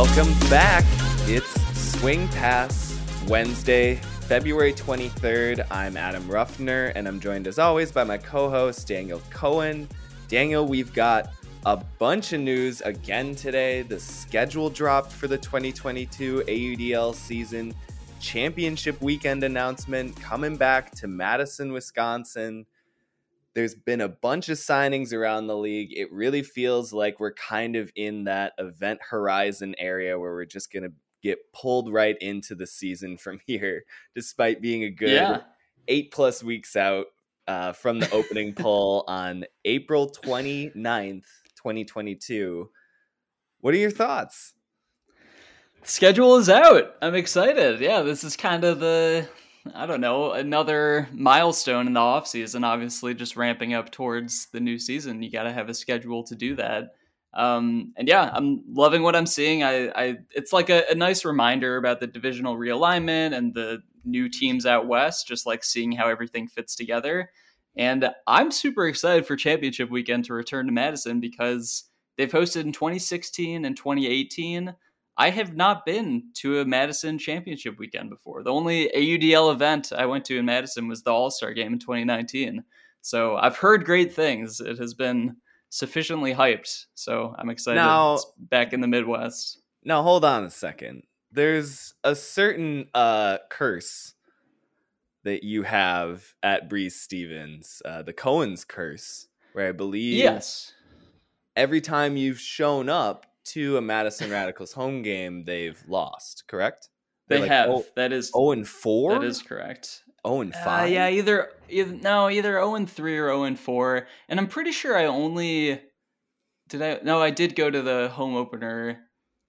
Welcome back. It's Swing Pass Wednesday, February 23rd. I'm Adam Ruffner, and I'm joined as always by my co host, Daniel Cohen. Daniel, we've got a bunch of news again today. The schedule dropped for the 2022 AUDL season, championship weekend announcement coming back to Madison, Wisconsin. There's been a bunch of signings around the league. It really feels like we're kind of in that event horizon area where we're just going to get pulled right into the season from here, despite being a good yeah. eight plus weeks out uh, from the opening poll on April 29th, 2022. What are your thoughts? Schedule is out. I'm excited. Yeah, this is kind of the I don't know, another milestone in the off season. Obviously, just ramping up towards the new season. You got to have a schedule to do that. Um, and yeah, I'm loving what I'm seeing. I, I it's like a, a, nice reminder about the divisional realignment and the new teams out west. Just like seeing how everything fits together. And I'm super excited for championship weekend to return to Madison because they've hosted in 2016 and 2018. I have not been to a Madison championship weekend before. The only AUDL event I went to in Madison was the All Star game in 2019. So I've heard great things. It has been sufficiently hyped. So I'm excited now, back in the Midwest. Now, hold on a second. There's a certain uh, curse that you have at Breese Stevens, uh, the Cohen's curse, where I believe yes, every time you've shown up, to a Madison Radicals home game, they've lost. Correct? They're they like, have. Oh, that is zero and four. That is correct. Oh and five. Uh, yeah, either, either no, either zero and three or zero and four. And I'm pretty sure I only did I no, I did go to the home opener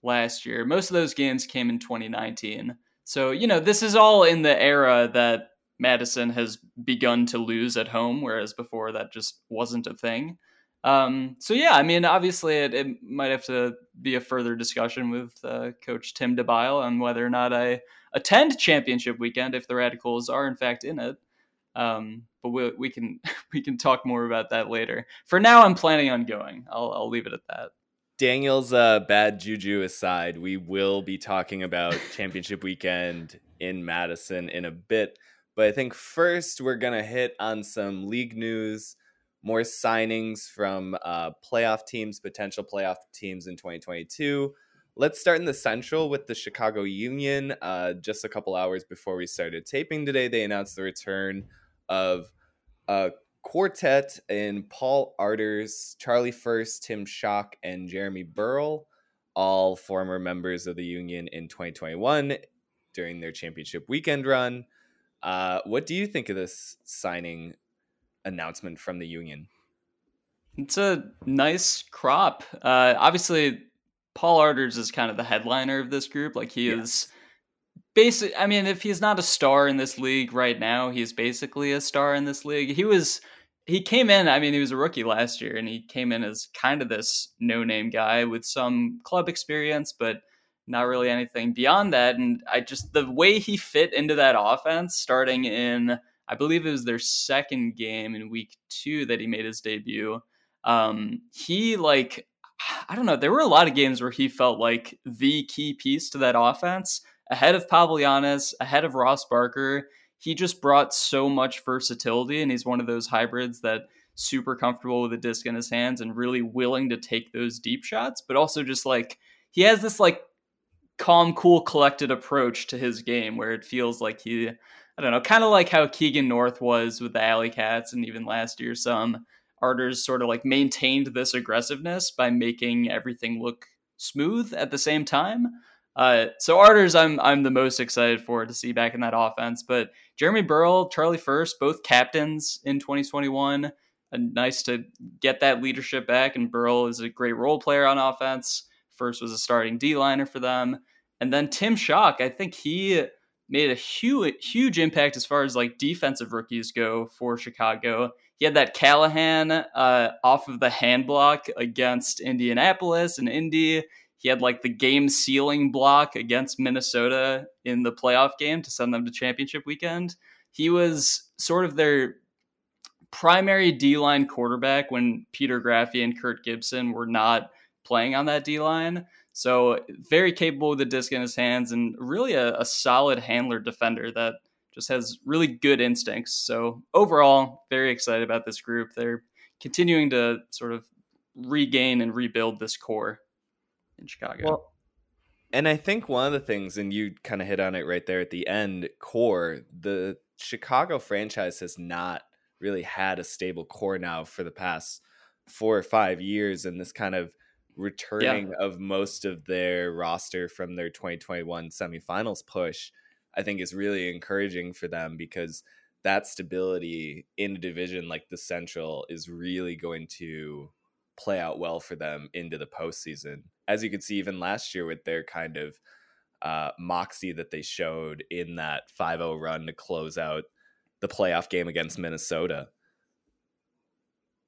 last year. Most of those games came in 2019. So you know, this is all in the era that Madison has begun to lose at home, whereas before that just wasn't a thing. Um, so yeah, I mean, obviously, it, it, might have to be a further discussion with uh, Coach Tim DeByl on whether or not I attend championship weekend if the Radicals are in fact in it. Um, but we, we can we can talk more about that later. For now, I'm planning on going. I'll I'll leave it at that. Daniel's uh, bad juju aside, we will be talking about championship weekend in Madison in a bit. But I think first we're gonna hit on some league news more signings from uh, playoff teams, potential playoff teams in 2022. Let's start in the Central with the Chicago Union. Uh, just a couple hours before we started taping today, they announced the return of a quartet in Paul Arters, Charlie First, Tim Shock, and Jeremy Burrell, all former members of the Union in 2021 during their championship weekend run. Uh, what do you think of this signing announcement from the union. It's a nice crop. Uh, obviously, Paul Arters is kind of the headliner of this group. Like he yeah. is basically. I mean, if he's not a star in this league right now, he's basically a star in this league. He was. He came in. I mean, he was a rookie last year, and he came in as kind of this no-name guy with some club experience, but not really anything beyond that. And I just the way he fit into that offense, starting in I believe it was their second game in week two that he made his debut. Um, he like I don't know. There were a lot of games where he felt like the key piece to that offense, ahead of Pavel Janas, ahead of Ross Barker. He just brought so much versatility, and he's one of those hybrids that super comfortable with a disc in his hands and really willing to take those deep shots, but also just like he has this like calm, cool, collected approach to his game where it feels like he I don't know, kind of like how Keegan North was with the Alley Cats, and even last year, some Arters sort of like maintained this aggressiveness by making everything look smooth at the same time. Uh, so Arters, I'm I'm the most excited for to see back in that offense. But Jeremy Burrell, Charlie First, both captains in 2021. And nice to get that leadership back. And Burrell is a great role player on offense. First was a starting D liner for them, and then Tim Shock. I think he made a huge huge impact as far as like defensive rookies go for Chicago. He had that Callahan uh, off of the hand block against Indianapolis and Indy. He had like the game sealing block against Minnesota in the playoff game to send them to championship weekend. He was sort of their primary D line quarterback when Peter Graffy and Kurt Gibson were not playing on that D line. So very capable with the disc in his hands and really a, a solid handler defender that just has really good instincts. So overall, very excited about this group. They're continuing to sort of regain and rebuild this core in Chicago. Well, and I think one of the things, and you kind of hit on it right there at the end, core, the Chicago franchise has not really had a stable core now for the past four or five years. And this kind of returning yeah. of most of their roster from their 2021 semifinals push, I think is really encouraging for them because that stability in a division like the Central is really going to play out well for them into the postseason. As you could see, even last year with their kind of uh, moxie that they showed in that 5 0 run to close out the playoff game against Minnesota.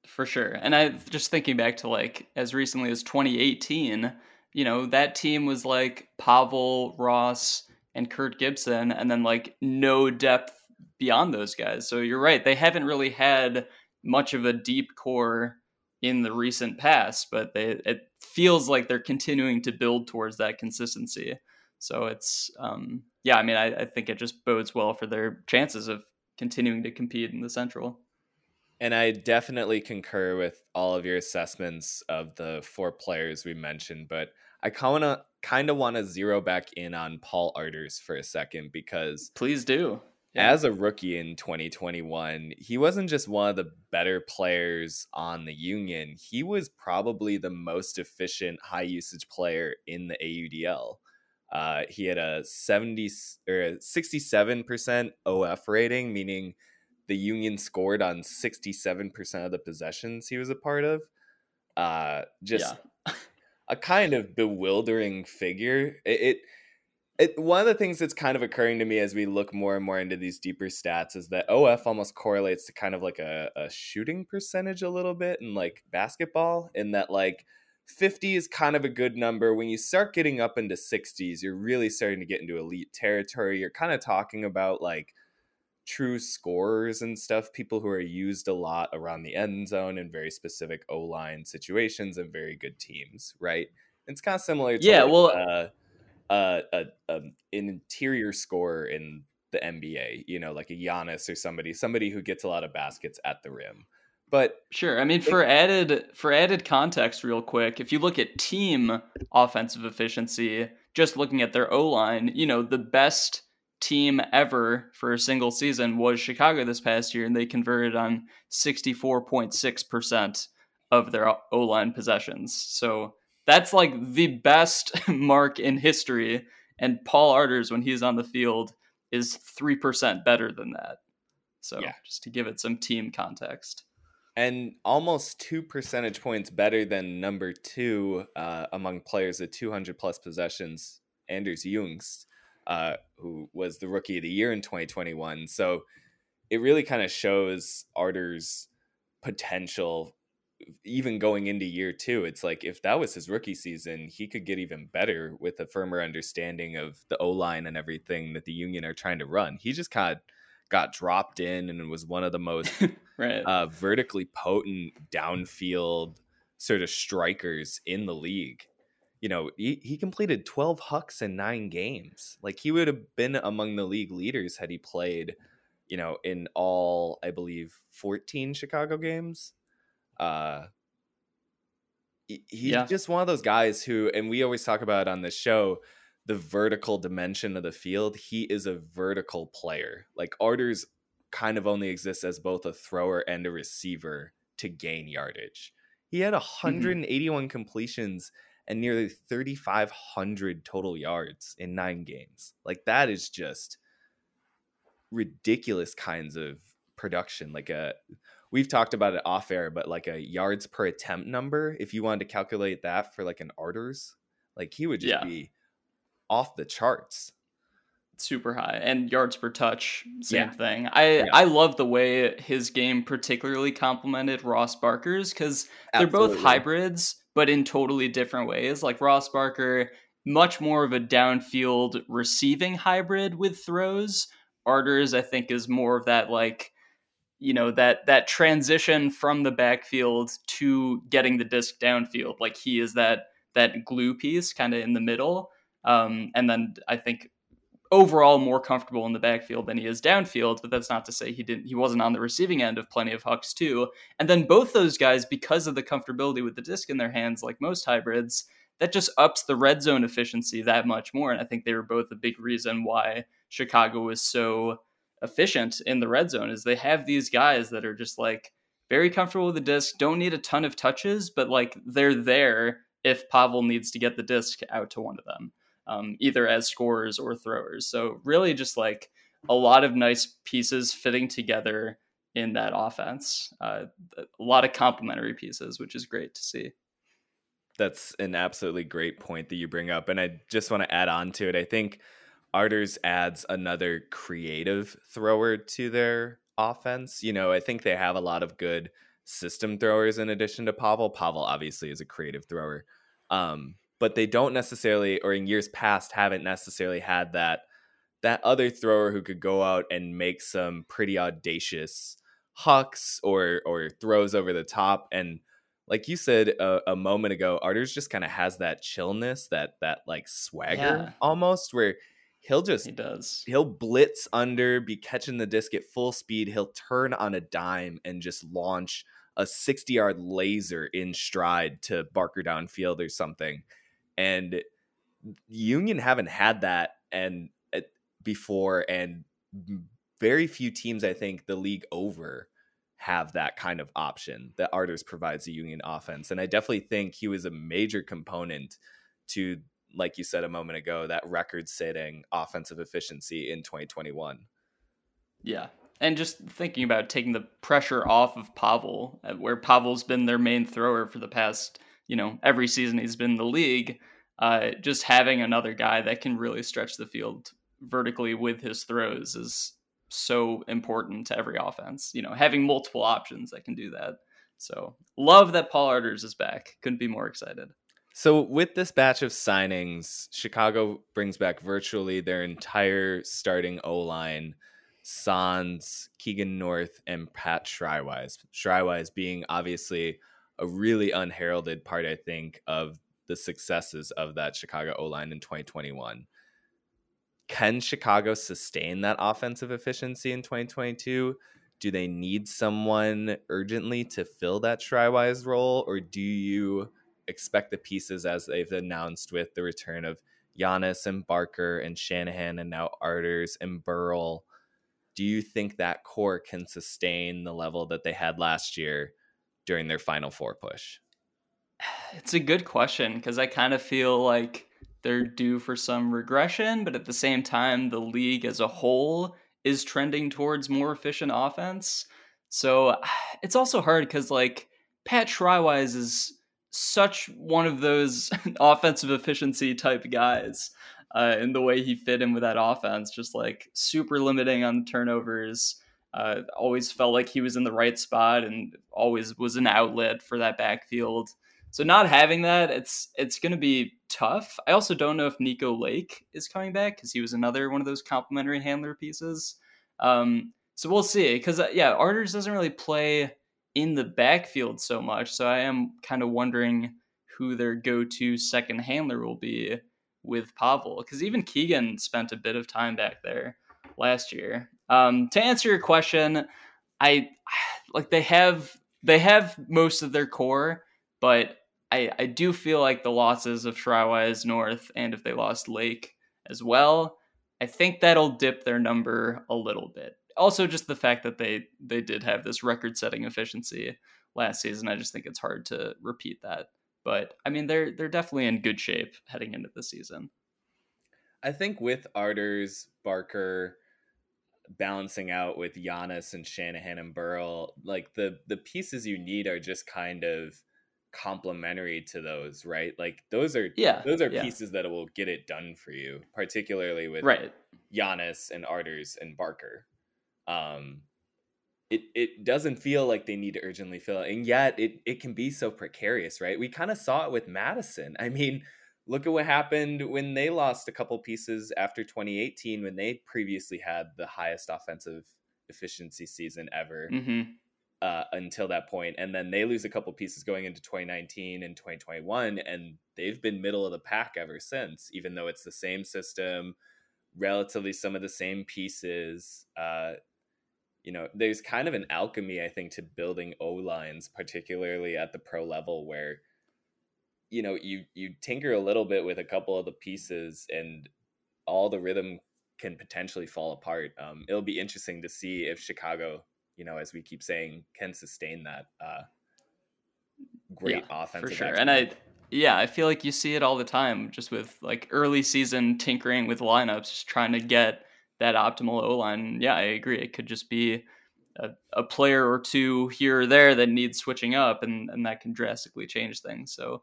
For sure. And I just thinking back to like as recently as 2018, you know, that team was like Pavel, Ross, and Kurt Gibson, and then like no depth beyond those guys. So you're right. They haven't really had much of a deep core in the recent past, but they it feels like they're continuing to build towards that consistency. So it's um, yeah, I mean, I, I think it just bodes well for their chances of continuing to compete in the Central. And I definitely concur with all of your assessments of the four players we mentioned, but I kind of kind of want to zero back in on Paul Arters for a second because please do. Yeah. As a rookie in 2021, he wasn't just one of the better players on the Union. He was probably the most efficient high usage player in the AUDL. Uh, he had a 70 or a 67% OF rating, meaning the Union scored on 67% of the possessions he was a part of. Uh, just yeah. a kind of bewildering figure. It, it it, one of the things that's kind of occurring to me as we look more and more into these deeper stats is that OF almost correlates to kind of like a, a shooting percentage a little bit in like basketball, in that like 50 is kind of a good number. When you start getting up into 60s, you're really starting to get into elite territory. You're kind of talking about like true scorers and stuff, people who are used a lot around the end zone in very specific O line situations and very good teams, right? It's kind of similar to yeah, like, well, uh, a, a, a an interior scorer in the NBA, you know, like a Giannis or somebody, somebody who gets a lot of baskets at the rim. But sure, I mean for added for added context real quick, if you look at team offensive efficiency, just looking at their O-line, you know, the best team ever for a single season was Chicago this past year and they converted on 64.6% of their O-line possessions. So that's like the best mark in history. And Paul Arters, when he's on the field, is 3% better than that. So yeah. just to give it some team context. And almost two percentage points better than number two uh, among players at 200 plus possessions, Anders Ljungqvist, uh, who was the rookie of the year in 2021. So it really kind of shows Arter's potential even going into year two, it's like if that was his rookie season, he could get even better with a firmer understanding of the O line and everything that the Union are trying to run. He just kind of got dropped in and was one of the most right. uh, vertically potent downfield sort of strikers in the league. You know, he, he completed 12 hucks in nine games. Like he would have been among the league leaders had he played, you know, in all, I believe, 14 Chicago games uh he's yeah. just one of those guys who and we always talk about on this show the vertical dimension of the field he is a vertical player like arters kind of only exists as both a thrower and a receiver to gain yardage he had 181 mm-hmm. completions and nearly 3500 total yards in nine games like that is just ridiculous kinds of production like a we've talked about it off air, but like a yards per attempt number, if you wanted to calculate that for like an Arters, like he would just yeah. be off the charts. Super high and yards per touch, same yeah. thing. I yeah. I love the way his game particularly complemented Ross Barker's because they're both hybrids, but in totally different ways. Like Ross Barker, much more of a downfield receiving hybrid with throws. Arters, I think, is more of that like you know that that transition from the backfield to getting the disc downfield like he is that that glue piece kind of in the middle. Um, and then I think overall more comfortable in the backfield than he is downfield, but that's not to say he didn't he wasn't on the receiving end of plenty of hucks too. And then both those guys, because of the comfortability with the disc in their hands, like most hybrids, that just ups the red zone efficiency that much more. And I think they were both a big reason why Chicago was so efficient in the red zone is they have these guys that are just like very comfortable with the disc, don't need a ton of touches, but like they're there if Pavel needs to get the disc out to one of them um, either as scorers or throwers. So really, just like a lot of nice pieces fitting together in that offense. Uh, a lot of complementary pieces, which is great to see. That's an absolutely great point that you bring up, and I just want to add on to it. I think Arters adds another creative thrower to their offense. You know, I think they have a lot of good system throwers in addition to Pavel. Pavel obviously is a creative thrower. Um, but they don't necessarily, or in years past, haven't necessarily had that that other thrower who could go out and make some pretty audacious hucks or or throws over the top. And like you said a, a moment ago, Arters just kind of has that chillness, that that like swagger yeah. almost, where he'll just he does he'll blitz under, be catching the disc at full speed. He'll turn on a dime and just launch a 60 yard laser in stride to Barker downfield or something and Union haven't had that and uh, before, and very few teams, I think, the league over have that kind of option that Arters provides a Union offense, and I definitely think he was a major component to, like you said a moment ago, that record-setting offensive efficiency in 2021. Yeah, and just thinking about taking the pressure off of Pavel, uh, where Pavel's been their main thrower for the past you know, every season he's been in the league, uh, just having another guy that can really stretch the field vertically with his throws is so important to every offense. You know, having multiple options that can do that. So love that Paul Arters is back. Couldn't be more excited. So with this batch of signings, Chicago brings back virtually their entire starting O line. Sans, Keegan North, and Pat Shriwise. Shriwise being obviously a really unheralded part, I think, of the successes of that Chicago O line in 2021. Can Chicago sustain that offensive efficiency in 2022? Do they need someone urgently to fill that Shriwise role, or do you expect the pieces as they've announced with the return of Janas and Barker and Shanahan and now Arters and Burrell? Do you think that core can sustain the level that they had last year during their final four push? It's a good question because I kind of feel like they're due for some regression, but at the same time, the league as a whole is trending towards more efficient offense. So it's also hard because like Pat Shriwise is such one of those offensive efficiency type guys uh, in the way he fit in with that offense, just like super limiting on turnovers, uh, always felt like he was in the right spot and always was an outlet for that backfield. So not having that, it's it's going to be tough. I also don't know if Nico Lake is coming back because he was another one of those complementary handler pieces. Um, so we'll see. Because uh, yeah, Arters doesn't really play in the backfield so much. So I am kind of wondering who their go-to second handler will be with Pavel. Because even Keegan spent a bit of time back there last year. Um, to answer your question, I like they have they have most of their core, but I I do feel like the losses of Shriwise North and if they lost Lake as well, I think that'll dip their number a little bit. Also, just the fact that they they did have this record-setting efficiency last season, I just think it's hard to repeat that. But I mean, they're they're definitely in good shape heading into the season. I think with Arters, Barker, balancing out with Janas and Shanahan and Burrell, like the the pieces you need are just kind of complementary to those, right? Like those are yeah, those are yeah. pieces that will get it done for you, particularly with right. Janas and Arters and Barker. Um it it doesn't feel like they need to urgently fill it. And yet it it can be so precarious, right? We kind of saw it with Madison. I mean, look at what happened when they lost a couple pieces after 2018 when they previously had the highest offensive efficiency season ever. Mm-hmm. uh, until that point, and then they lose a couple pieces going into 2019 and 2021, and they've been middle of the pack ever since. Even though it's the same system, relatively some of the same pieces. Uh, you know, there's kind of an alchemy, I think, to building O lines, particularly at the pro level, where you know you you tinker a little bit with a couple of the pieces, and all the rhythm can potentially fall apart. Um, it'll be interesting to see if Chicago you know, as we keep saying, can sustain that uh, great yeah, offensive. For sure, and I yeah, I feel like you see it all the time, just with like early season tinkering with lineups, just trying to get that optimal O line. Yeah, I agree. It could just be a, a, player or two here or there that needs switching up, and and that can drastically change things. So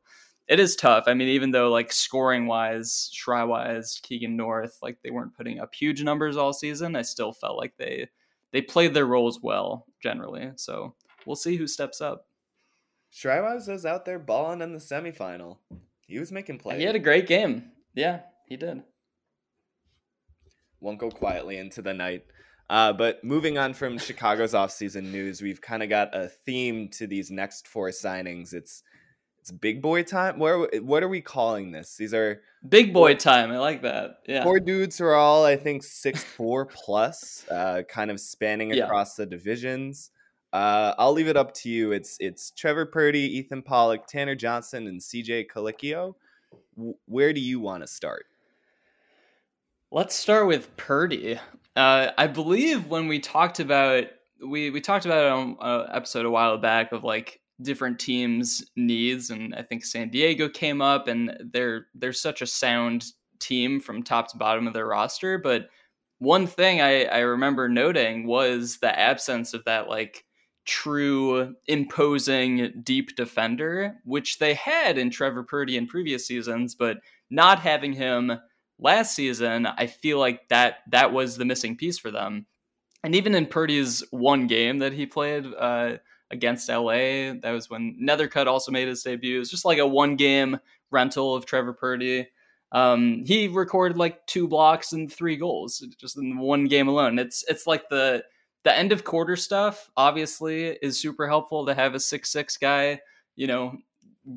it is tough. I mean, even though like scoring wise, Shriwise, Keegan North, like they weren't putting up huge numbers all season, I still felt like they they played their roles well generally. So we'll see who steps up. Shriwise was out there balling in the semifinal. He was making plays. He had a great game. Yeah, he did. Won't go quietly into the night. Uh, but moving on from Chicago's offseason news, we've kind of got a theme to these next four signings. It's it's big boy time. What what are we calling this? These are big boy time. I like that. Yeah, four dudes who are all I think six four plus, uh, kind of spanning across the divisions. Uh, I'll leave it up to you. It's it's Trevor Purdy, Ethan Pollock, Tanner Johnson, and CJ Colicchio. W- where do you want to start? Let's start with Purdy. Uh, I believe when we talked about we we talked about it on an episode a while back of like different teams' needs, and I think San Diego came up, and they're they're such a sound team from top to bottom of their roster. But one thing I, I remember noting was the absence of that like true imposing deep defender, which they had in Trevor Purdy in previous seasons, but not having him last season, I feel like that that was the missing piece for them. And even in Purdy's one game that he played, uh, against LA. That was when Nethercutt also made his debut. It was just like a one game rental of Trevor Purdy. Um, he recorded like two blocks and three goals just in one game alone. It's it's like the the end of quarter stuff. Obviously, is super helpful to have a six six guy. You know,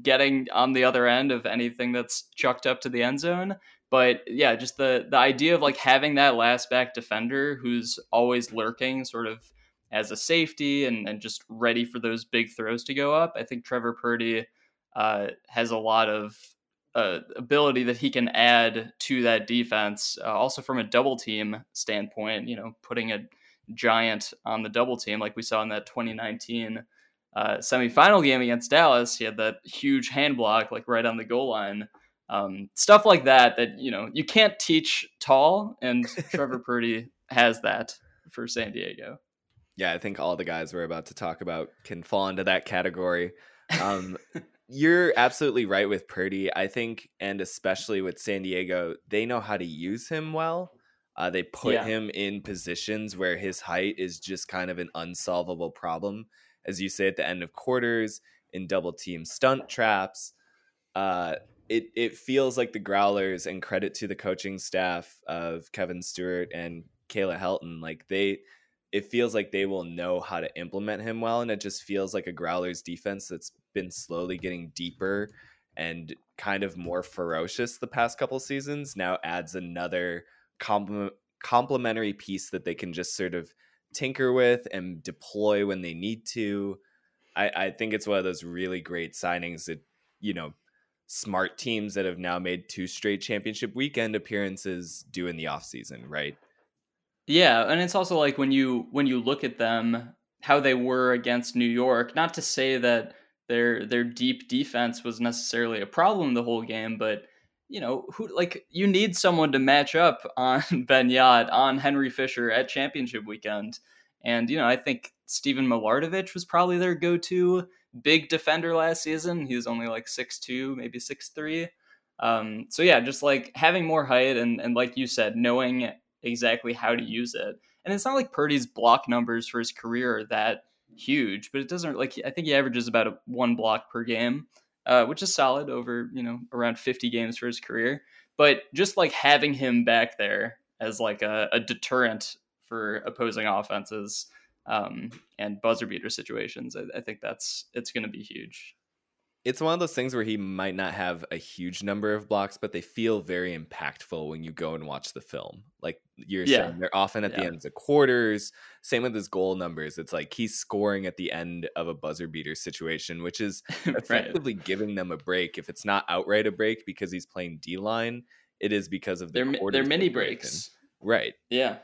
getting on the other end of anything that's chucked up to the end zone. But yeah, just the the idea of like having that last back defender who's always lurking, sort of as a safety and, and just ready for those big throws to go up. I think Trevor Purdy uh, has a lot of uh, ability that he can add to that defense. Uh, also, from a double team standpoint, you know, putting a giant on the double team like we saw in that 2019 uh, semifinal game against Dallas. He had that huge hand block like right on the goal line. Um, stuff like that that you know you can't teach tall, and Trevor Purdy has that for San Diego. Yeah, I think all the guys we're about to talk about can fall into that category. Um, you're absolutely right with Purdy. I think, and especially with San Diego, they know how to use him well. Uh, they put yeah. him in positions where his height is just kind of an unsolvable problem. As you say at the end of quarters, in double team stunt traps. Uh, it, it feels like the Growlers, and credit to the coaching staff of Kevin Stewart and Kayla Helton, like they it feels like they will know how to implement him well. And it just feels like a Growlers defense that's been slowly getting deeper and kind of more ferocious the past couple seasons now adds another complement complementary piece that they can just sort of tinker with and deploy when they need to. I, I think it's one of those really great signings that, you know, smart teams that have now made two straight championship weekend appearances do in the offseason, right? Yeah, and it's also like when you when you look at them how they were against New York, not to say that their their deep defense was necessarily a problem the whole game, but you know, who like you need someone to match up on Ben Benyat, on Henry Fisher at championship weekend. And you know, I think Stephen Milardovich was probably their go-to big defender last season. He was only like six two, maybe six three. Um, so yeah, just like having more height and and like you said, knowing exactly how to use it. And it's not like Purdy's block numbers for his career are that huge, but it doesn't like I think he averages about a one block per game, uh, which is solid over you know around 50 games for his career. But just like having him back there as like a, a deterrent for opposing offenses, um, and buzzer beater situations. I, I think that's it's going to be huge it's one of those things where he might not have a huge number of blocks, but they feel very impactful when you go and watch the film. Like you're yeah. saying, they're often at yeah. the ends of quarters. Same with his goal numbers. It's like he's scoring at the end of a buzzer beater situation, which is effectively right. giving them a break. If it's not outright a break because he's playing D line, it is because of the their their mini breaks. Right. Yeah.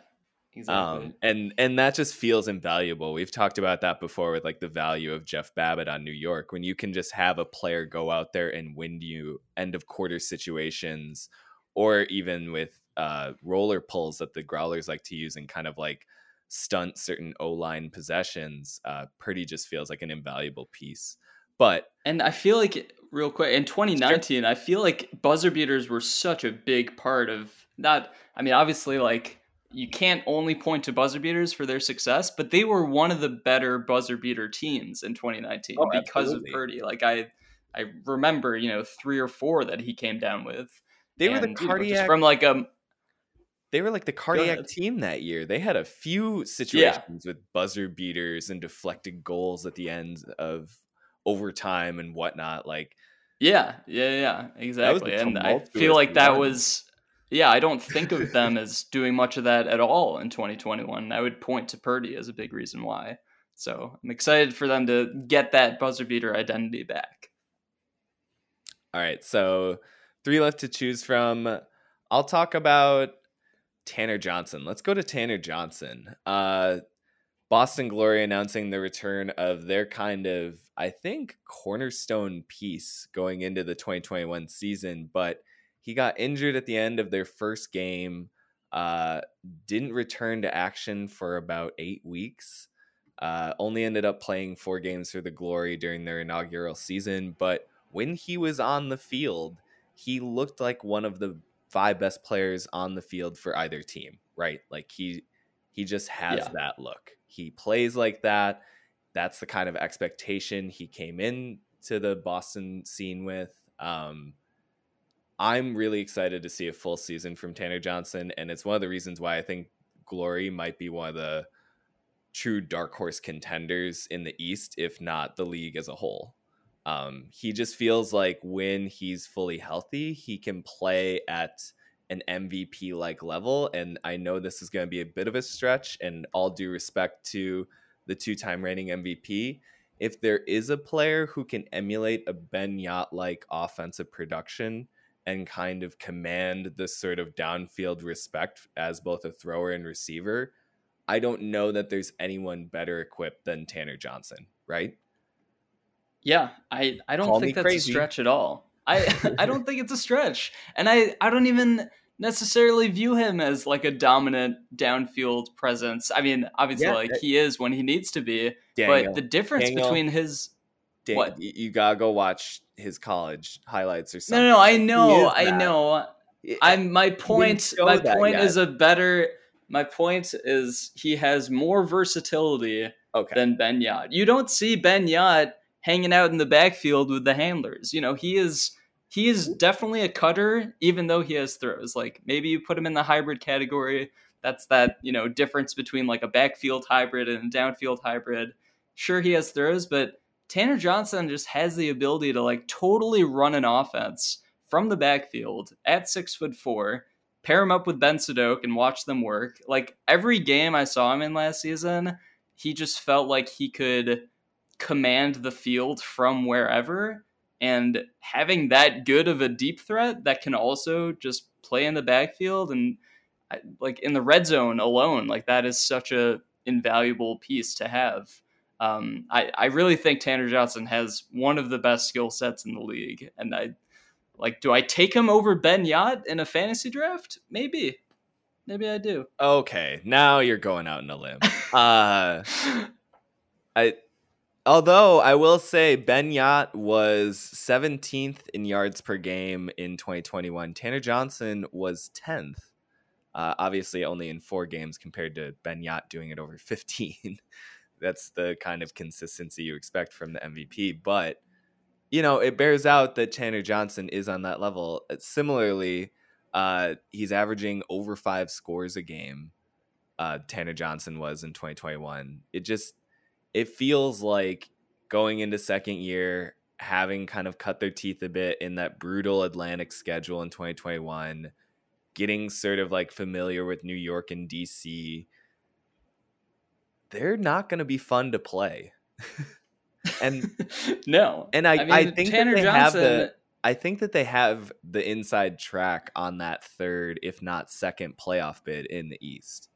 Exactly. Um, and and that just feels invaluable. We've talked about that before with like the value of Jeff Babbitt on New York when you can just have a player go out there and win you end of quarter situations, or even with uh, roller pulls that the Growlers like to use and kind of like stunt certain O line possessions. Uh, Purdy just feels like an invaluable piece. But and I feel like real quick in 2019, I feel like buzzer beaters were such a big part of that. I mean, obviously, like you can't only point to buzzer beaters for their success, but they were one of the better buzzer beater teams in 2019 oh, because absolutely. of Purdy. Like I, I remember, you know, three or four that he came down with. They and, were the cardiac you know, from like a. Um, they were like the cardiac team that year. They had a few situations yeah. with buzzer beaters and deflected goals at the end of overtime and whatnot. Like, yeah, yeah, yeah, exactly. And I feel like that run. was yeah, I don't think of them as doing much of that at all in 2021. I would point to Purdy as a big reason why. So I'm excited for them to get that buzzer beater identity back. All right, so three left to choose from. I'll talk about Tanner Johnson. Let's go to Tanner Johnson. Uh, Boston Glory announcing the return of their kind of, I think, cornerstone piece going into the 2021 season, but he got injured at the end of their first game, uh, didn't return to action for about eight weeks. Uh, only ended up playing four games for the Glory during their inaugural season. But when he was on the field, he looked like one of the five best players on the field for either team, right? Like he he just has yeah. that look. He plays like that. That's the kind of expectation he came in to the Boston scene with. Um, I'm really excited to see a full season from Tanner Johnson, and it's one of the reasons why I think Glory might be one of the true dark horse contenders in the East, if not the league as a whole. Um, he just feels like when he's fully healthy, he can play at an MVP like level. And I know this is going to be a bit of a stretch, and all due respect to the two time reigning MVP. If there is a player who can emulate a Ben Jagt like offensive production, and kind of command this sort of downfield respect as both a thrower and receiver, I don't know that there's anyone better equipped than Tanner Johnson, right? Yeah, I, I don't Call think that's crazy. a stretch at all. I I don't think it's a stretch. And I, I don't even necessarily view him as like a dominant downfield presence. I mean, obviously yeah, like he is when he needs to be, Daniel, but the difference Daniel, between his Dan, what? You gotta go watch his college highlights or something. No, no, I know, I know. I'm my point. My point yet. is a better. My point is he has more versatility okay. than Ben Jagt. You don't see Ben Jagt hanging out in the backfield with the handlers. You know, he is he is definitely a cutter, even though he has throws. Like maybe you put him in the hybrid category. That's that you know difference between like a backfield hybrid and a downfield hybrid. Sure, he has throws, but Tanner Johnson just has the ability to like totally run an offense from the backfield at six foot four, pair him up with Ben Sadok and watch them work. Like every game I saw him in last season, he just felt like he could command the field from wherever. And having that good of a deep threat that can also just play in the backfield and like in the red zone alone, like that is such a invaluable piece to have. Um, I, I really think Tanner Johnson has one of the best skill sets in the league. And I like, do I take him over Ben Jagt in a fantasy draft? Maybe. Maybe I do. Okay. Now you're going out on a limb. uh, I, although I will say Ben Jagt was 17th in yards per game in 2021. Tanner Johnson was 10th. Uh, obviously, only in four games compared to Ben Jagt doing it over 15. That's the kind of consistency you expect from the MVP. But, you know, it bears out that Tanner Johnson is on that level. Uh, similarly, uh, he's averaging over five scores a game. uh, Tanner Johnson was in 2021. It just it feels like going into second year, having kind of cut their teeth a bit in that brutal Atlantic schedule in 2021, getting sort of like familiar with New York and DC. They're not going to be fun to play. and no, and I, I, mean, I think Tanner that they Johnson, have the I think that they have the inside track on that third, if not second, playoff bid in the East.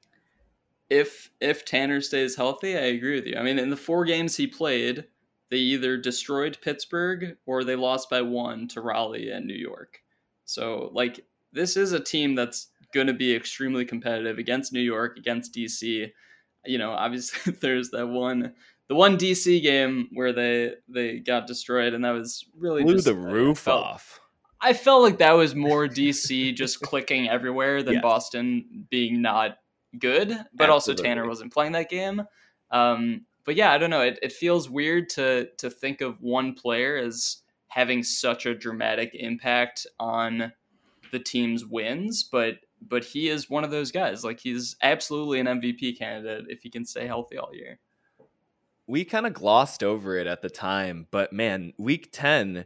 If if Tanner stays healthy, I agree with you. I mean, in the four games he played, they either destroyed Pittsburgh or they lost by one to Raleigh and New York. So, like, this is a team that's going to be extremely competitive against New York, against DC. You know, obviously, there's that one the one DC game where they they got destroyed, and that was really blew just, the roof felt, off. I felt like that was more DC just clicking everywhere than yes. Boston being not good, but Absolutely. also Tanner wasn't playing that game. Um, but yeah, I don't know. It, it feels weird to to think of one player as having such a dramatic impact on the team's wins, but but he is one of those guys. Like he's absolutely an MVP candidate if he can stay healthy all year we kind of glossed over it at the time, but man, week 10,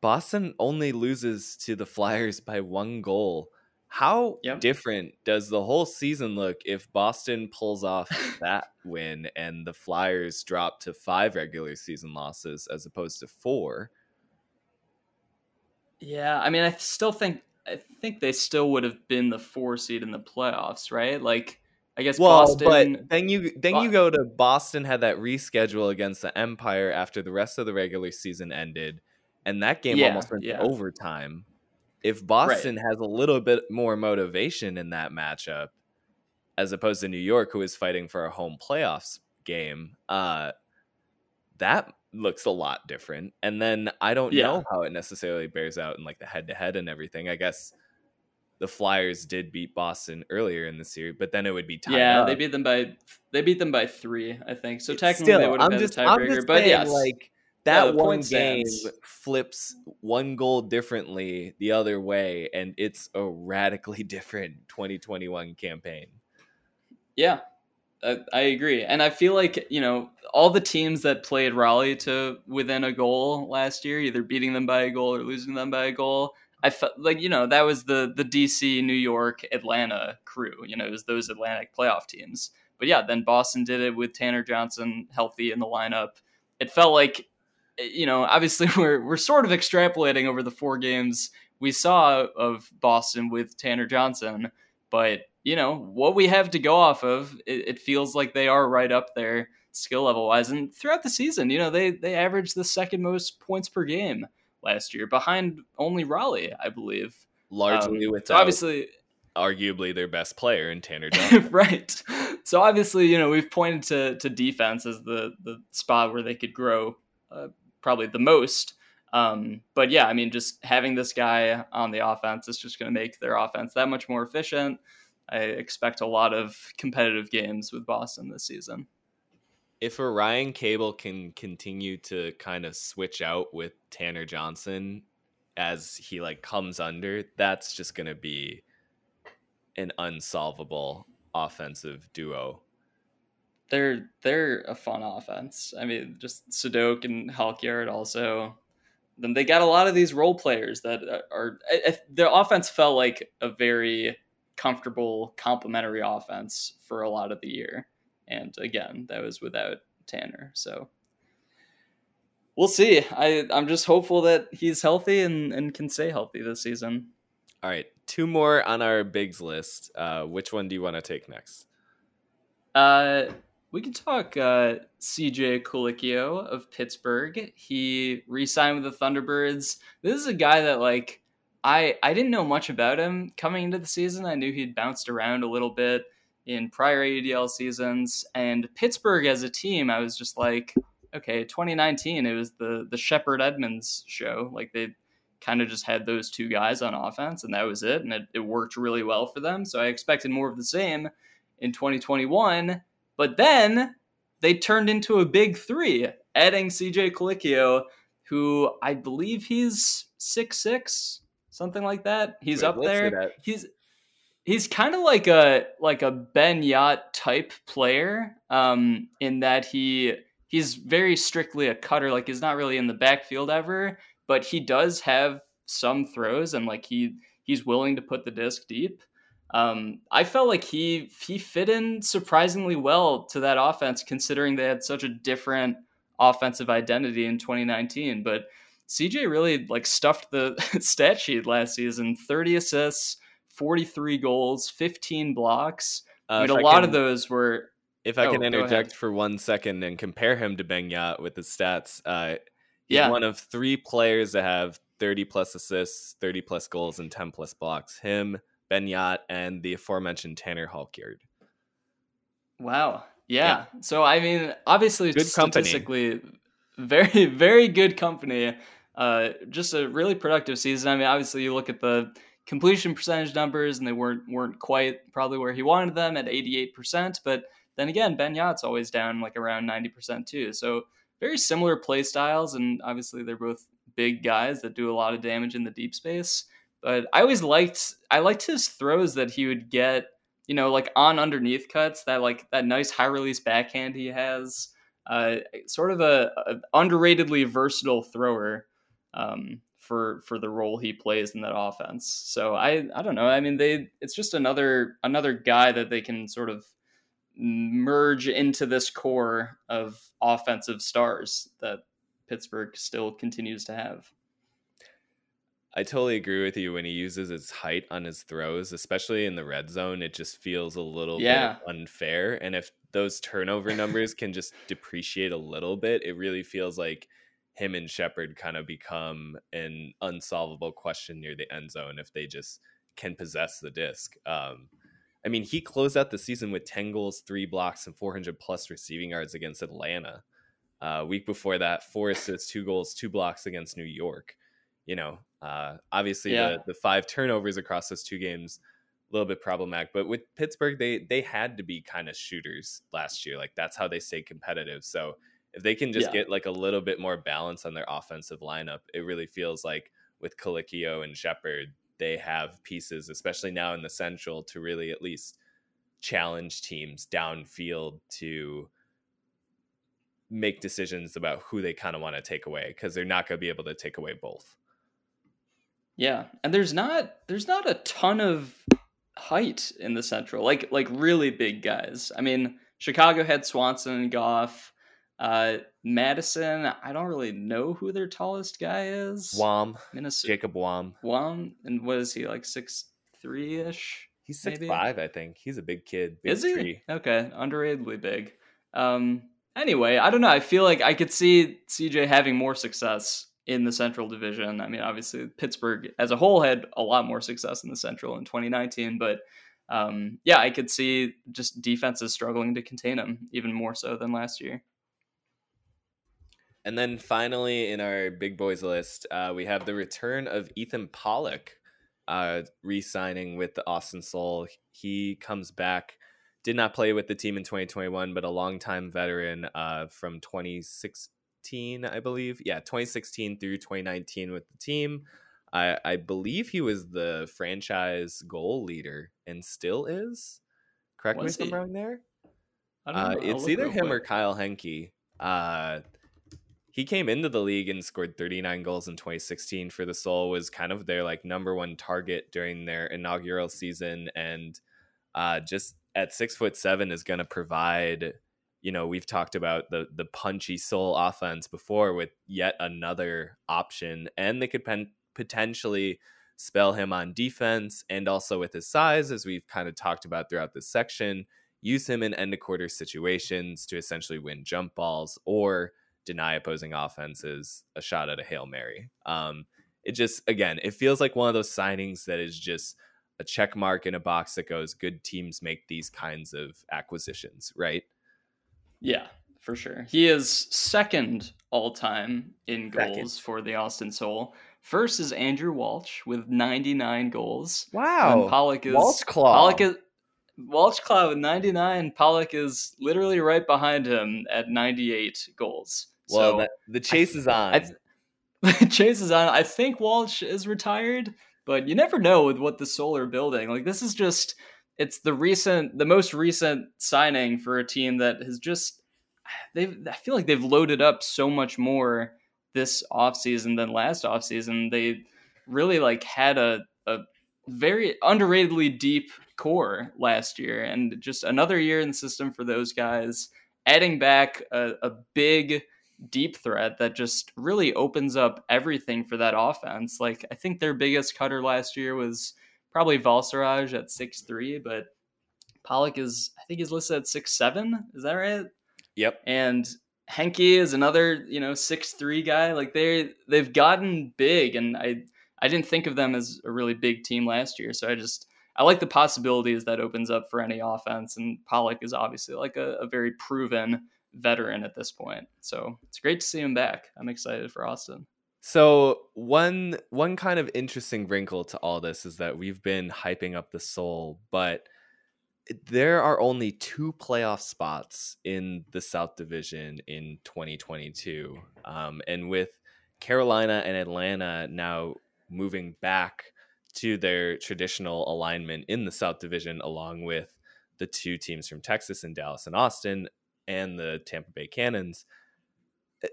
Boston only loses to the Flyers by one goal. How yep. different does the whole season look if Boston pulls off that win and the Flyers drop to five regular season losses as opposed to four? Yeah, I mean, I still think I think they still would have been the four seed in the playoffs, right? Like I guess well, Boston. But then you then you go to Boston had that reschedule against the Empire after the rest of the regular season ended, and that game yeah, almost went yeah. to overtime. If Boston right. has a little bit more motivation in that matchup, as opposed to New York, who is fighting for a home playoffs game, uh, that looks a lot different. And then I don't yeah. know how it necessarily bears out in like the head to head and everything. I guess the Flyers did beat Boston earlier in the series, but then it would be tied. Yeah, up. they beat them by they beat them by three, I think. So technically, Still, they would have been a tiebreaker. But yeah, like that yeah, one game stands. flips one goal differently the other way, and it's a radically different 2021 campaign. Yeah, I, I agree, and I feel like you know all the teams that played Raleigh to within a goal last year, either beating them by a goal or losing them by a goal I felt like you know that was the the DC, New York, Atlanta crew. You know, it was those Atlantic playoff teams. But yeah, then Boston did it with Tanner Johnson healthy in the lineup. It felt like, eh, you know, obviously we're we're sort of extrapolating over the four games we saw of Boston with Tanner Johnson, but you know what we have to go off of, it, it feels like they are right up there skill level wise. And throughout the season, you know, they they averaged the second most points per game last year, behind only Raleigh, I believe. Largely um, with so obviously arguably their best player in Tanner Johnson. right. So obviously, you know, we've pointed to to defense as the the spot where they could grow uh, probably the most. Um, but yeah, I mean, just having this guy on the offense is just going to make their offense that much more efficient. I expect a lot of competitive games with Boston this season if Orion Cable can continue to kind of switch out with Tanner Johnson as he like comes under, that's just gonna be an unsolvable offensive duo. They're they're a fun offense. I mean, just Sadok and Halkyard also. Then they got a lot of these role players that uh, are, are their offense felt like a very comfortable complementary offense for a lot of the year. And again, that was without Tanner. So we'll see. I, I'm just hopeful that he's healthy and, and can stay healthy this season. All right. Two more on our bigs list. Uh, which one do you want to take next? Uh, we can talk uh, CJ Colicchio of Pittsburgh. He re-signed with the Thunderbirds. This is a guy that like I I didn't know much about him coming into the season. I knew he'd bounced around a little bit in prior ADL seasons. And Pittsburgh as a team, I was just like, okay, 2019, it was the the Shepard Edmonds show. Like they kind of just had those two guys on offense, and that was it. And it, it worked really well for them. So I expected more of the same in 2021. But then they turned into a big three, adding CJ Colicchio, who I believe he's six six, something like that. He's Wait, up there. He's he's kind of like a like a Ben Jagt type player, um, in that he he's very strictly a cutter. Like he's not really in the backfield ever, but he does have some throws and like he he's willing to put the disc deep. Um, I felt like he he fit in surprisingly well to that offense, considering they had such a different offensive identity in 2019. But CJ really like stuffed the stat sheet last season: 30 assists, 43 goals, 15 blocks. Uh, I mean, a I lot can, of those were. If I oh, can interject for one second and compare him to Ben Jagt with the stats, uh, he's yeah. one of three players that have 30 plus assists, 30 plus goals, and 10 plus blocks. Him, Ben Jagt, and the aforementioned Tanner Halkyard. Wow. Yeah. yeah. So I mean, obviously, good statistically, company. very very good company. Uh, just a really productive season. I mean, obviously, you look at the completion percentage numbers, and they weren't weren't quite probably where he wanted them at 88%. But then again, Ben Jagt's always down like around 90% too. So very similar play styles, and obviously they're both big guys that do a lot of damage in the deep space. But I always liked I liked his throws that he would get, you know, like on underneath cuts, that like that nice high release backhand he has. Uh, sort of a, a underratedly versatile thrower um, for for the role he plays in that offense. So I I don't know. I mean they it's just another another guy that they can sort of merge into this core of offensive stars that Pittsburgh still continues to have. I totally agree with you when he uses his height on his throws, especially in the red zone. It just feels a little yeah. bit unfair. And if those turnover numbers can just depreciate a little bit, it really feels like him and Shepard kind of become an unsolvable question near the end zone if they just can possess the disc. Um, I mean, he closed out the season with 10 goals, three blocks, and 400 plus receiving yards against Atlanta. Uh, week before that, four assists, two goals, two blocks against New York. You know, uh, obviously yeah. the, the five turnovers across those two games, a little bit problematic. But with Pittsburgh, they they had to be kind of shooters last year. Like that's how they stay competitive. So if they can just yeah. get like a little bit more balance on their offensive lineup, it really feels like with Colicchio and Shepard, they have pieces, especially now in the Central, to really at least challenge teams downfield to make decisions about who they kind of want to take away because they're not going to be able to take away both. Yeah, and there's not there's not a ton of height in the Central, like like really big guys. I mean, Chicago had Swanson and Goff. Uh, Madison, I don't really know who their tallest guy is. Wom, Minnesota. Jacob Wom. Wom, and what is he like six three ish? He's six maybe? five, I think. He's a big kid. Big is he? Tree. Okay, underratedly big. Um, anyway, I don't know. I feel like I could see CJ having more success in the Central Division. I mean, obviously Pittsburgh as a whole had a lot more success in the Central in 2019, but um, yeah, I could see just defenses struggling to contain him even more so than last year. And then finally, in our big boys list, uh, we have the return of Ethan Pollock, uh, re-signing with the Austin Sol. He comes back did not play with the team in 2021, but a longtime veteran uh, from 2016, I believe. Yeah, 2016 through 2019 with the team. I, I believe he was the franchise goal leader and still is. Correct was me if I'm wrong there. Uh, it's either him quick. or Kyle Henke. Uh, he came into the league and scored 39 goals in 2016 for the Sol. Was kind of their like number one target during their inaugural season, and uh, just at six foot seven is going to provide you know we've talked about the the punchy Sol offense before with yet another option and they could pen- potentially spell him on defense and also with his size as we've kind of talked about throughout this section use him in end of quarter situations to essentially win jump balls or deny opposing offenses a shot at a hail mary um it just again it feels like one of those signings that is just a check mark in a box that goes good teams make these kinds of acquisitions, right? Yeah, for sure. He is second all time in goals second. for the Austin Sol. First is Andrew Walsh with 99 goals. Wow. And Pollock is Walsh Claw. Pollock is Walsh Claw with 99. Pollock is literally right behind him at 98 goals. Well, so, the chase I, is on. I, chase is on. I think Walsh is retired but you never know with what the Solar building. Like this is just it's the recent the most recent signing for a team that has just they've I feel like they've loaded up so much more this offseason than last offseason. They really like had a, a very underratedly deep core last year and just another year in the system for those guys adding back a, a big deep threat that just really opens up everything for that offense. Like I think their biggest cutter last year was probably Valsaraj at six three, but Pollock is I think he's listed at six seven. Is that right? Yep. And Henke is another, you know, six three guy. Like they they've gotten big and I I didn't think of them as a really big team last year. So I just I like the possibilities that opens up for any offense. And Pollock is obviously like a, a very proven veteran at this point. So it's great to see him back. I'm excited for Austin. So one one kind of interesting wrinkle to all this is that we've been hyping up the Sol, but there are only two playoff spots in the South Division in 2022, um, and with Carolina and Atlanta now moving back to their traditional alignment in the South Division, along with the two teams from Texas and Dallas and Austin, and the Tampa Bay Cannons. Eh,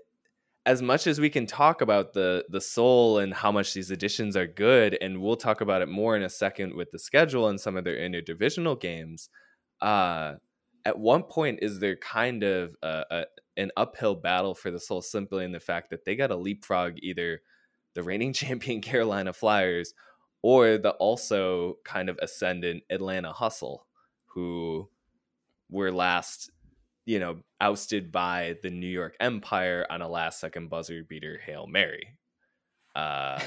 as much as we can talk about the the Sol and how much these additions are good, and we'll talk about it more in a second with the schedule and some of their interdivisional games. Uh, at one point, is there kind of a, a, an uphill battle for the Sol simply in the fact that they got to leapfrog either the reigning champion Carolina Flyers or the also kind of ascendant Atlanta Hustle, who were last you know, ousted by the New York Empire on a last second buzzer beater Hail Mary. Uh,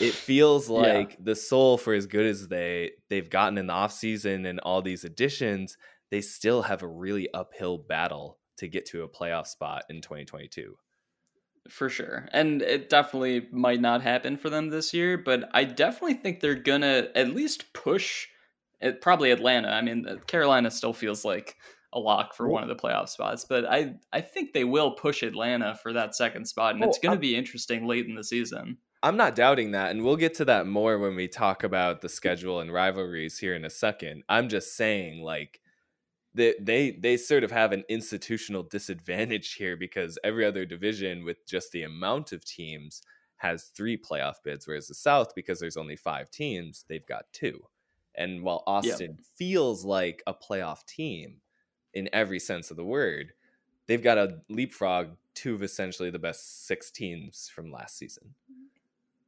it feels like yeah. the Sol for as good as they they've gotten in the offseason and all these additions, they still have a really uphill battle to get to a playoff spot in 2022. For sure. And it definitely might not happen for them this year, but I definitely think they're going to at least push it, probably Atlanta. I mean, Carolina still feels like a lock for one of the playoff spots, but I I think they will push Atlanta for that second spot, and it's going to be interesting late in the season. I'm not doubting that, and we'll get to that more when we talk about the schedule and rivalries here in a second. I'm just saying, like they they they sort of have an institutional disadvantage here because every other division with just the amount of teams has three playoff bids, whereas the South, because there's only five teams, they've got two. And while Austin yep. feels like a playoff team, in every sense of the word, they've got to leapfrog two of essentially the best six teams from last season.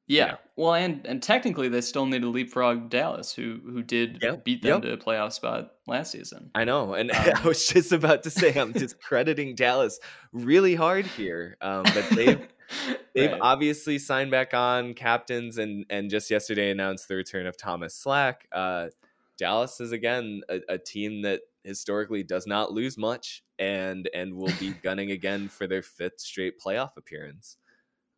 Yeah. yeah. Well, and and technically they still need to leapfrog Dallas, who who did yep. beat them yep. to a playoff spot last season. I know, and um, I was just about to say I'm discrediting Dallas really hard here, um, but they've they've right. obviously signed back on captains and and just yesterday announced the return of Thomas Slack. Uh, Dallas is again a, a team that historically does not lose much and and will be gunning again for their fifth straight playoff appearance.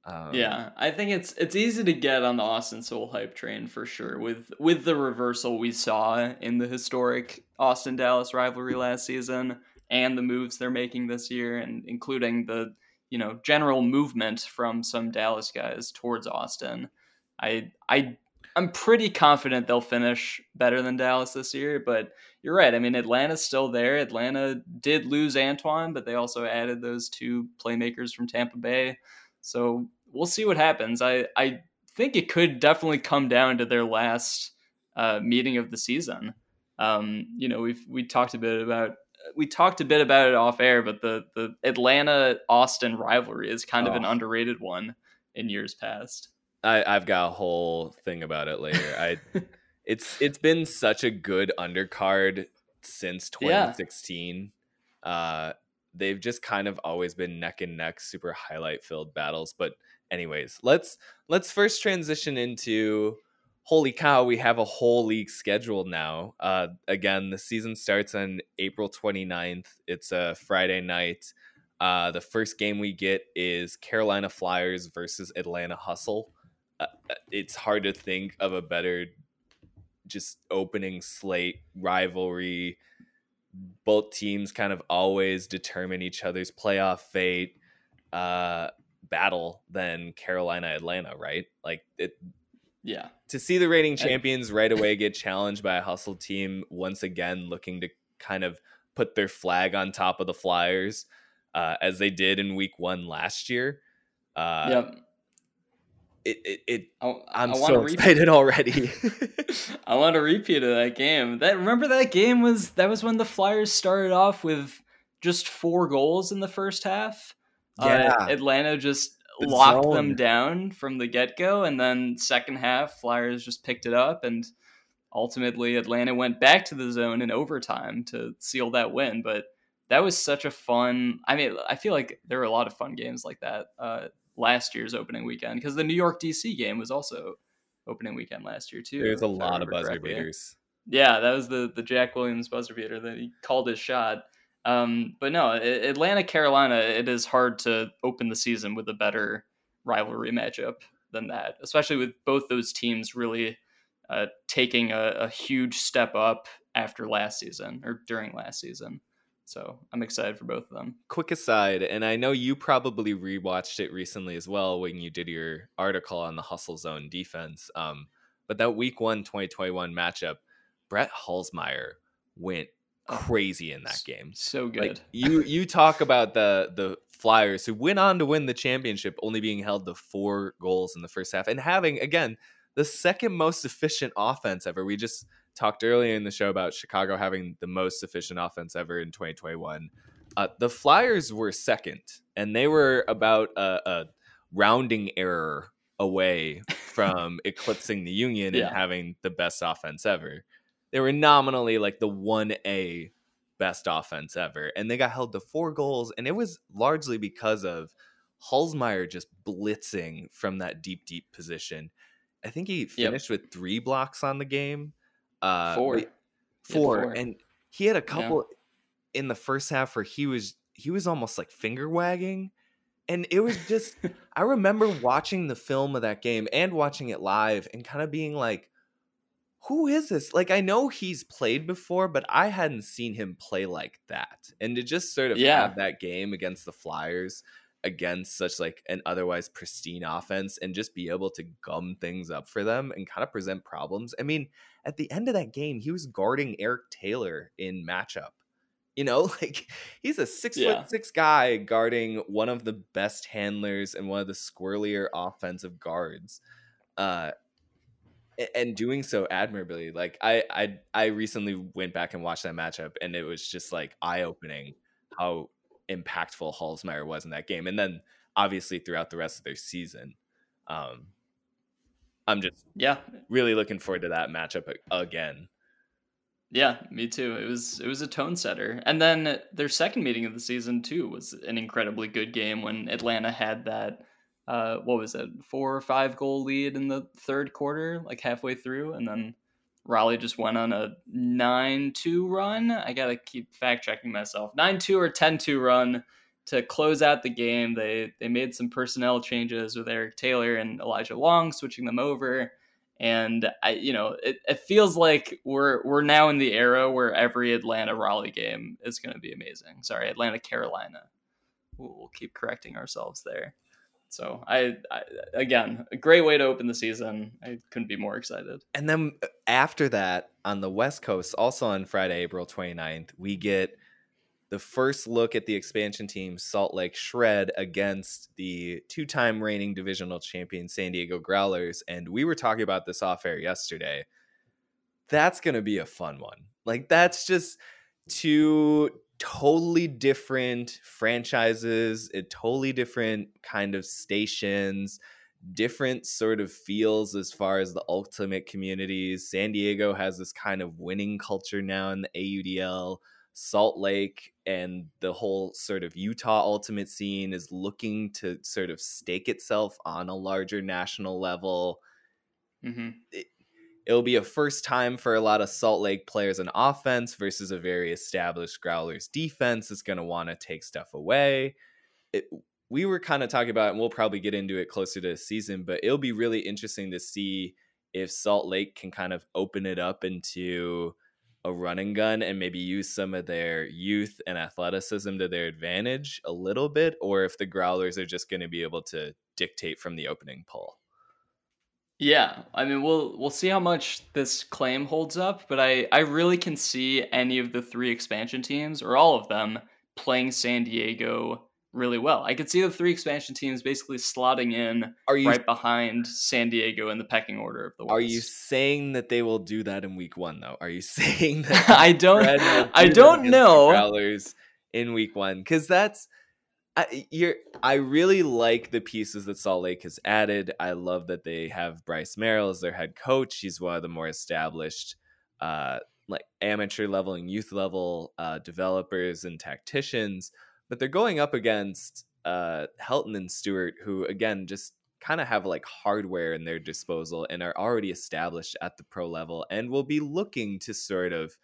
Um, yeah, I think it's it's easy to get on the Austin Sol hype train for sure with with the reversal we saw in the historic Austin Dallas rivalry last season and the moves they're making this year and including the you know general movement from some Dallas guys towards Austin. I I I'm pretty confident they'll finish better than Dallas this year, but you're right. I mean, Atlanta's still there. Atlanta did lose Antoine, but they also added those two playmakers from Tampa Bay. So we'll see what happens. I, I think it could definitely come down to their last uh, meeting of the season. Um, you know, we've we talked a bit about we talked a bit about it off air, but the the Atlanta Austin rivalry is kind oh. of an oh. underrated one in years past. I, I've got a whole thing about it later. I it's it's been such a good undercard since 2016. Yeah. Uh, they've just kind of always been neck and neck, super highlight filled battles. But anyways, let's let's first transition into holy cow, we have a whole league scheduled now. Uh, again, the season starts on April 29th. It's a Friday night. Uh, the first game we get is Carolina Flyers versus Atlanta Hustle. Uh, uh it's hard to think of a better just opening slate rivalry. Both teams kind of always determine each other's playoff fate uh, battle than Carolina Atlanta, right? Like it, Yeah. To see the reigning champions right away get challenged by a hustle team once again looking to kind of put their flag on top of the Flyers uh, as they did in week one last year. Uh, yep. It, it, it I, I'm I so excited already. I want a repeat of that game. That remember that game was that was when the Flyers started off with just four goals in the first half. Uh, Yeah. Uh, Atlanta just The locked zone. them down from the get go, and then second half, Flyers just picked it up, and ultimately Atlanta went back to the zone in overtime to seal that win. But that was such a fun. I mean, I feel like there were a lot of fun games like that uh, last year's opening weekend because the New York DC game was also opening weekend last year too. There's a lot of buzzer correctly. beaters. Yeah, that was the the Jack Williams buzzer beater that he called his shot. Um, but no, Atlanta Carolina, it is hard to open the season with a better rivalry matchup than that, especially with both those teams really uh, taking a, a huge step up after last season or during last season. So I'm excited for both of them. Quick aside, and I know you probably rewatched it recently as well when you did your article on the hustle zone defense. Um, but that week one 2021 matchup, Brett Hulsmeyer went crazy in that game. So good. Like you you talk about the the Flyers who went on to win the championship only being held to four goals in the first half and having again the second most efficient offense ever. We just talked earlier in the show about Chicago having the most efficient offense ever in 2021. Uh, the Flyers were second, and they were about a, a rounding error away from eclipsing the Union Yeah. and having the best offense ever. They were nominally like the 1A best offense ever. And they got held to four goals. And it was largely because of Hulsmeyer just blitzing from that deep, deep position. I think he finished with three blocks on the game. Uh, Four. but- He had Four. four. And he had a couple in the first half where he was he was almost like finger wagging. And it was just I remember watching the film of that game and watching it live and kind of being like, who is this? Like, I know he's played before, but I hadn't seen him play like that. And to just sort of Yeah. have that game against the Flyers, against such like an otherwise pristine offense, and just be able to gum things up for them and kind of present problems. I mean, at the end of that game, he was guarding Eric Taylor in matchup. You know, like he's a six Yeah. foot six guy guarding one of the best handlers and one of the squirrelier offensive guards. Uh, and doing so admirably. Like I, I, I recently went back and watched that matchup, and it was just like eye opening how impactful Hulsmeyer was in that game, and then obviously throughout the rest of their season. Um, I'm just yeah, really looking forward to that matchup again. Yeah, me too. It was it was a tone setter. And then their second meeting of the season too was an incredibly good game when Atlanta had that uh what was it? 4 or 5 goal lead in the third quarter, like halfway through and then Raleigh just went on a 9-2 run. I got to keep fact checking myself. 9-2 or 10-2 run to close out the game. They they made some personnel changes with Eric Taylor and Elijah Long switching them over and I, you know, it, it feels like we're we're now in the era where every Atlanta Raleigh game is going to be amazing. Sorry, Atlanta Carolina. We'll, we'll keep correcting ourselves there. So I, I again, a great way to open the season. I couldn't be more excited. And then uh, after that, on the West Coast, also on Friday, April 29th, we get the first look at the expansion team, Salt Lake Shred, against the two time reigning divisional champion San Diego Growlers. And we were talking about this off air yesterday. That's going to be a fun one. Like, that's just two totally different franchises, a totally different kind of stations different sort of feels as far as the ultimate communities. San Diego has this kind of winning culture now in the AUDL. Salt Lake and the whole sort of Utah ultimate scene is looking to sort of stake itself on a larger national level. hmm It'll be a first time for a lot of Salt Lake players on offense versus a very established Growlers defense that's going to want to take stuff away. It, we were kind of talking about, and we'll probably get into it closer to the season, but it'll be really interesting to see if Salt Lake can kind of open it up into a running gun and maybe use some of their youth and athleticism to their advantage a little bit, or if the Growlers are just going to be able to dictate from the opening pull. Yeah, I mean we'll we'll see how much this claim holds up, but I I really can see any of the three expansion teams or all of them playing San Diego really well. I could see the three expansion teams basically slotting in you right behind San Diego in the pecking order of the West. are you saying that they will do that in week one though? Are you saying that I don't I do that don't know. In week one? Because that's I, you're. I really like the pieces that Salt Lake has added. I love that they have Bryce Merrill as their head coach. He's one of the more established, uh, like amateur level and youth level uh, developers and tacticians. But they're going up against uh, Helton and Stewart, who again just kind of have like hardware in their disposal and are already established at the pro level and will be looking to sort of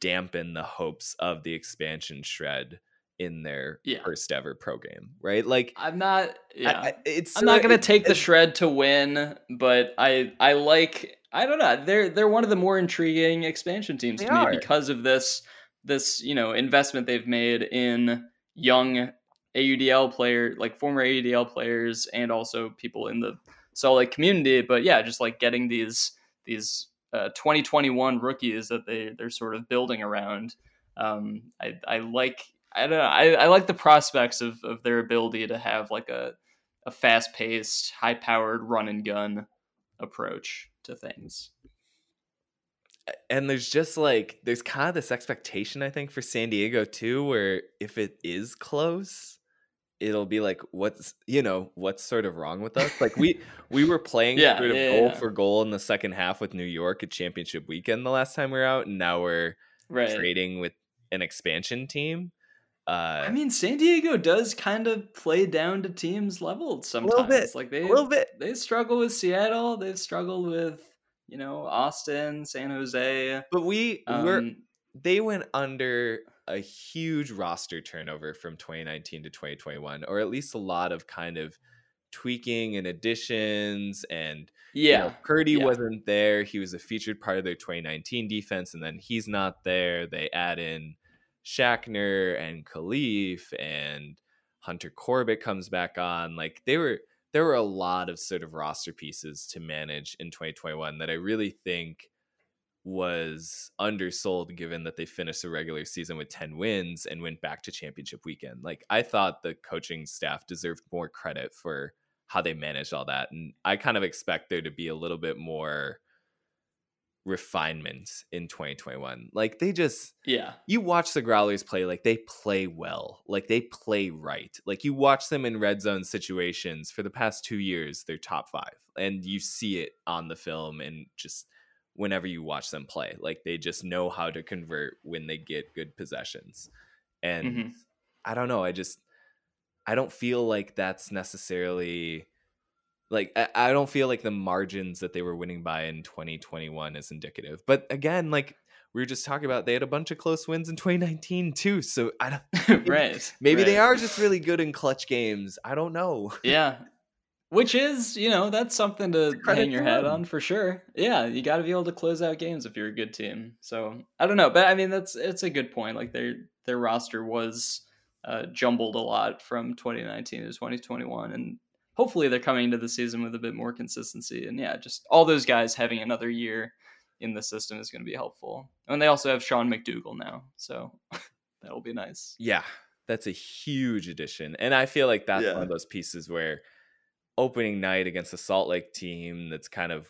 dampen the hopes of the expansion shred in their Yeah. first ever pro game, right? Like, I'm not yeah. I, it's I'm not gonna take the shred to win, but I I like I don't know. They're they're one of the more intriguing expansion teams They to me are. because of this this you know investment they've made in young AUDL player like former AUDL players and also people in the Salt Lake community. But yeah, just like getting these these uh, 2021 rookies that they they're sort of building around. Um, I I like I don't know. I, I like the prospects of, of their ability to have like a a fast paced, high powered run and gun approach to things. and there's just like there's kind of this expectation I think for San Diego too, where if it is close, it'll be like what's you know what's sort of wrong with us? Like we we were playing Yeah, sort of yeah, goal yeah. for goal in the second half with New York at championship weekend the last time we were out, and now we're Right. trading with an expansion team. Uh, I mean, San Diego does kind of play down to teams' level sometimes. little bit, Like a they little bit. they struggle with Seattle. They've struggled with you know Austin, San Jose. But we we're Um, they went under a huge roster turnover from 2019 to 2021, or at least a lot of kind of tweaking and additions. And you know, yeah, Purdy yeah. wasn't there. He was a featured part of their 2019 defense, and then he's not there. They add in Shackner and Khalif, and Hunter Corbett comes back on. Like they were, there were a lot of sort of roster pieces to manage in 2021 that I really think was undersold given that they finished the regular season with 10 wins and went back to championship weekend. Like I thought the coaching staff deserved more credit for how they managed all that and I kind of expect there to be a little bit more refinement in 2021. Like they just yeah, you watch the Growlers play, like they play well, like they play right. Like you watch them in red zone situations for the past two years, they're top five, and you see it on the film and just whenever you watch them play, like they just know how to convert when they get good possessions. And Mhm. I don't know, I just I don't feel like that's necessarily like I, I don't feel like the margins that they were winning by in 2021 is indicative. But again, like we were just talking about, they had a bunch of close wins in 2019 too. So I don't right. maybe they are just really good in clutch games. I don't know. Yeah. Which is, you know, that's something to hang your hat on for sure. Yeah, you got to be able to close out games if you're a good team. So I don't know, but I mean that's it's a good point. Like their their roster was uh, jumbled a lot from 2019 to 2021, and hopefully they're coming into the season with a bit more consistency. And yeah, just all those guys having another year in the system is going to be helpful. And they also have Sean McDougal now, so that'll be nice. Yeah, that's a huge addition. And I feel like that's Yeah. one of those pieces where opening night against a Salt Lake team that's kind of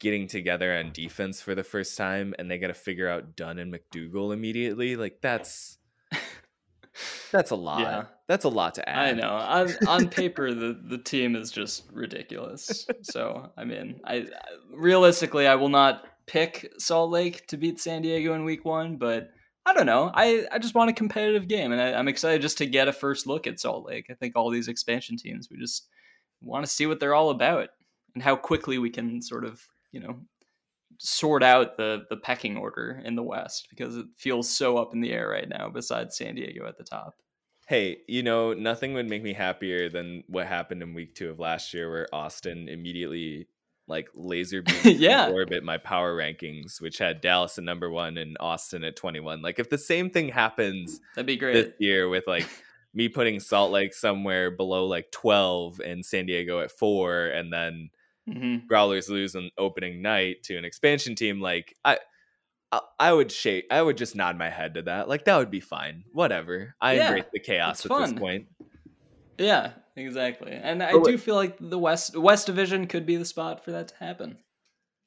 getting together on defense for the first time and they got to figure out Dunn and McDougal immediately. Like that's that's a lot. Yeah. That's a lot to add. I know. On on paper, the the team is just ridiculous. So I mean, I, realistically, I will not pick Salt Lake to beat San Diego in Week One, but I don't know. I I just want a competitive game, and I, I'm excited just to get a first look at Salt Lake. I think all these expansion teams, we just want to see what they're all about and how quickly we can sort of you know sort out the the pecking order in the West because it feels so up in the air right now. Besides San Diego at the top. Hey, you know, nothing would make me happier than what happened in week two of last year where Austin immediately like laser beamed Yeah. orbit my power rankings, which had Dallas at number one and Austin at 21. Like if the same thing happens That'd be great. this year with like me putting Salt Lake somewhere below like 12 and San Diego at four, and then mm-hmm. Growlers lose on opening night to an expansion team, like I, I, I would shake, I would just nod my head to that. Like that would be fine. Whatever. I yeah, embrace the chaos at fun. this point. Yeah, exactly. And I do feel like the West West Division could be the spot for that to happen,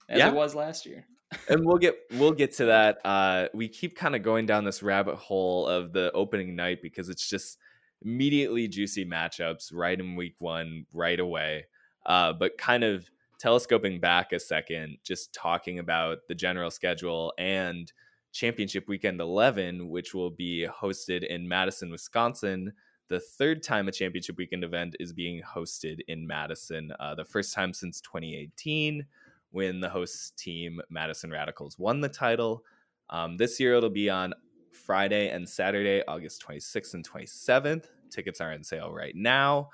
as yeah. it was last year. and we'll get we'll get to that. Uh, we keep kind of going down this rabbit hole of the opening night because it's just immediately juicy matchups right in week one, right away. Uh, but kind of telescoping back a second, just talking about the general schedule and championship weekend 11, which will be hosted in Madison, Wisconsin the third time a championship weekend event is being hosted in Madison. Uh, the first time since 2018, when the host team, Madison Radicals, won the title. Um, this year it'll be on Friday and Saturday, August 26th and 27th. Tickets are on sale right now.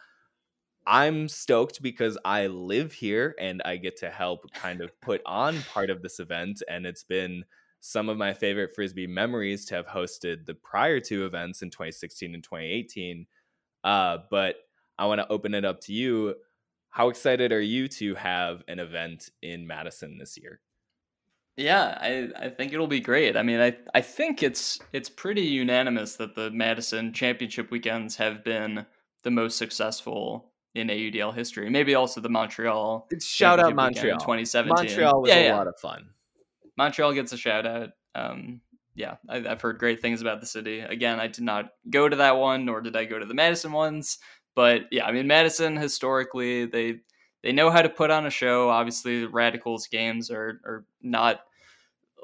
I'm stoked because I live here and I get to help kind of put on part of this event. And it's been some of my favorite frisbee memories to have hosted the prior two events in 2016 and 2018. Uh, but I want to open it up to you. How excited are you to have an event in Madison this year? Yeah, I, I think it'll be great. I mean, I, I think it's it's pretty unanimous that the Madison Championship weekends have been the most successful in AUDL history. Maybe also the Montreal. Shout out Montreal. 2017. Montreal was yeah, a yeah. lot of fun. Montreal gets a shout out. Um, yeah, I, have heard great things about the city. Again, I did not go to that one, nor did I go to the Madison ones. But yeah, I mean, Madison historically they they know how to put on a show. Obviously, the Radicals games are are not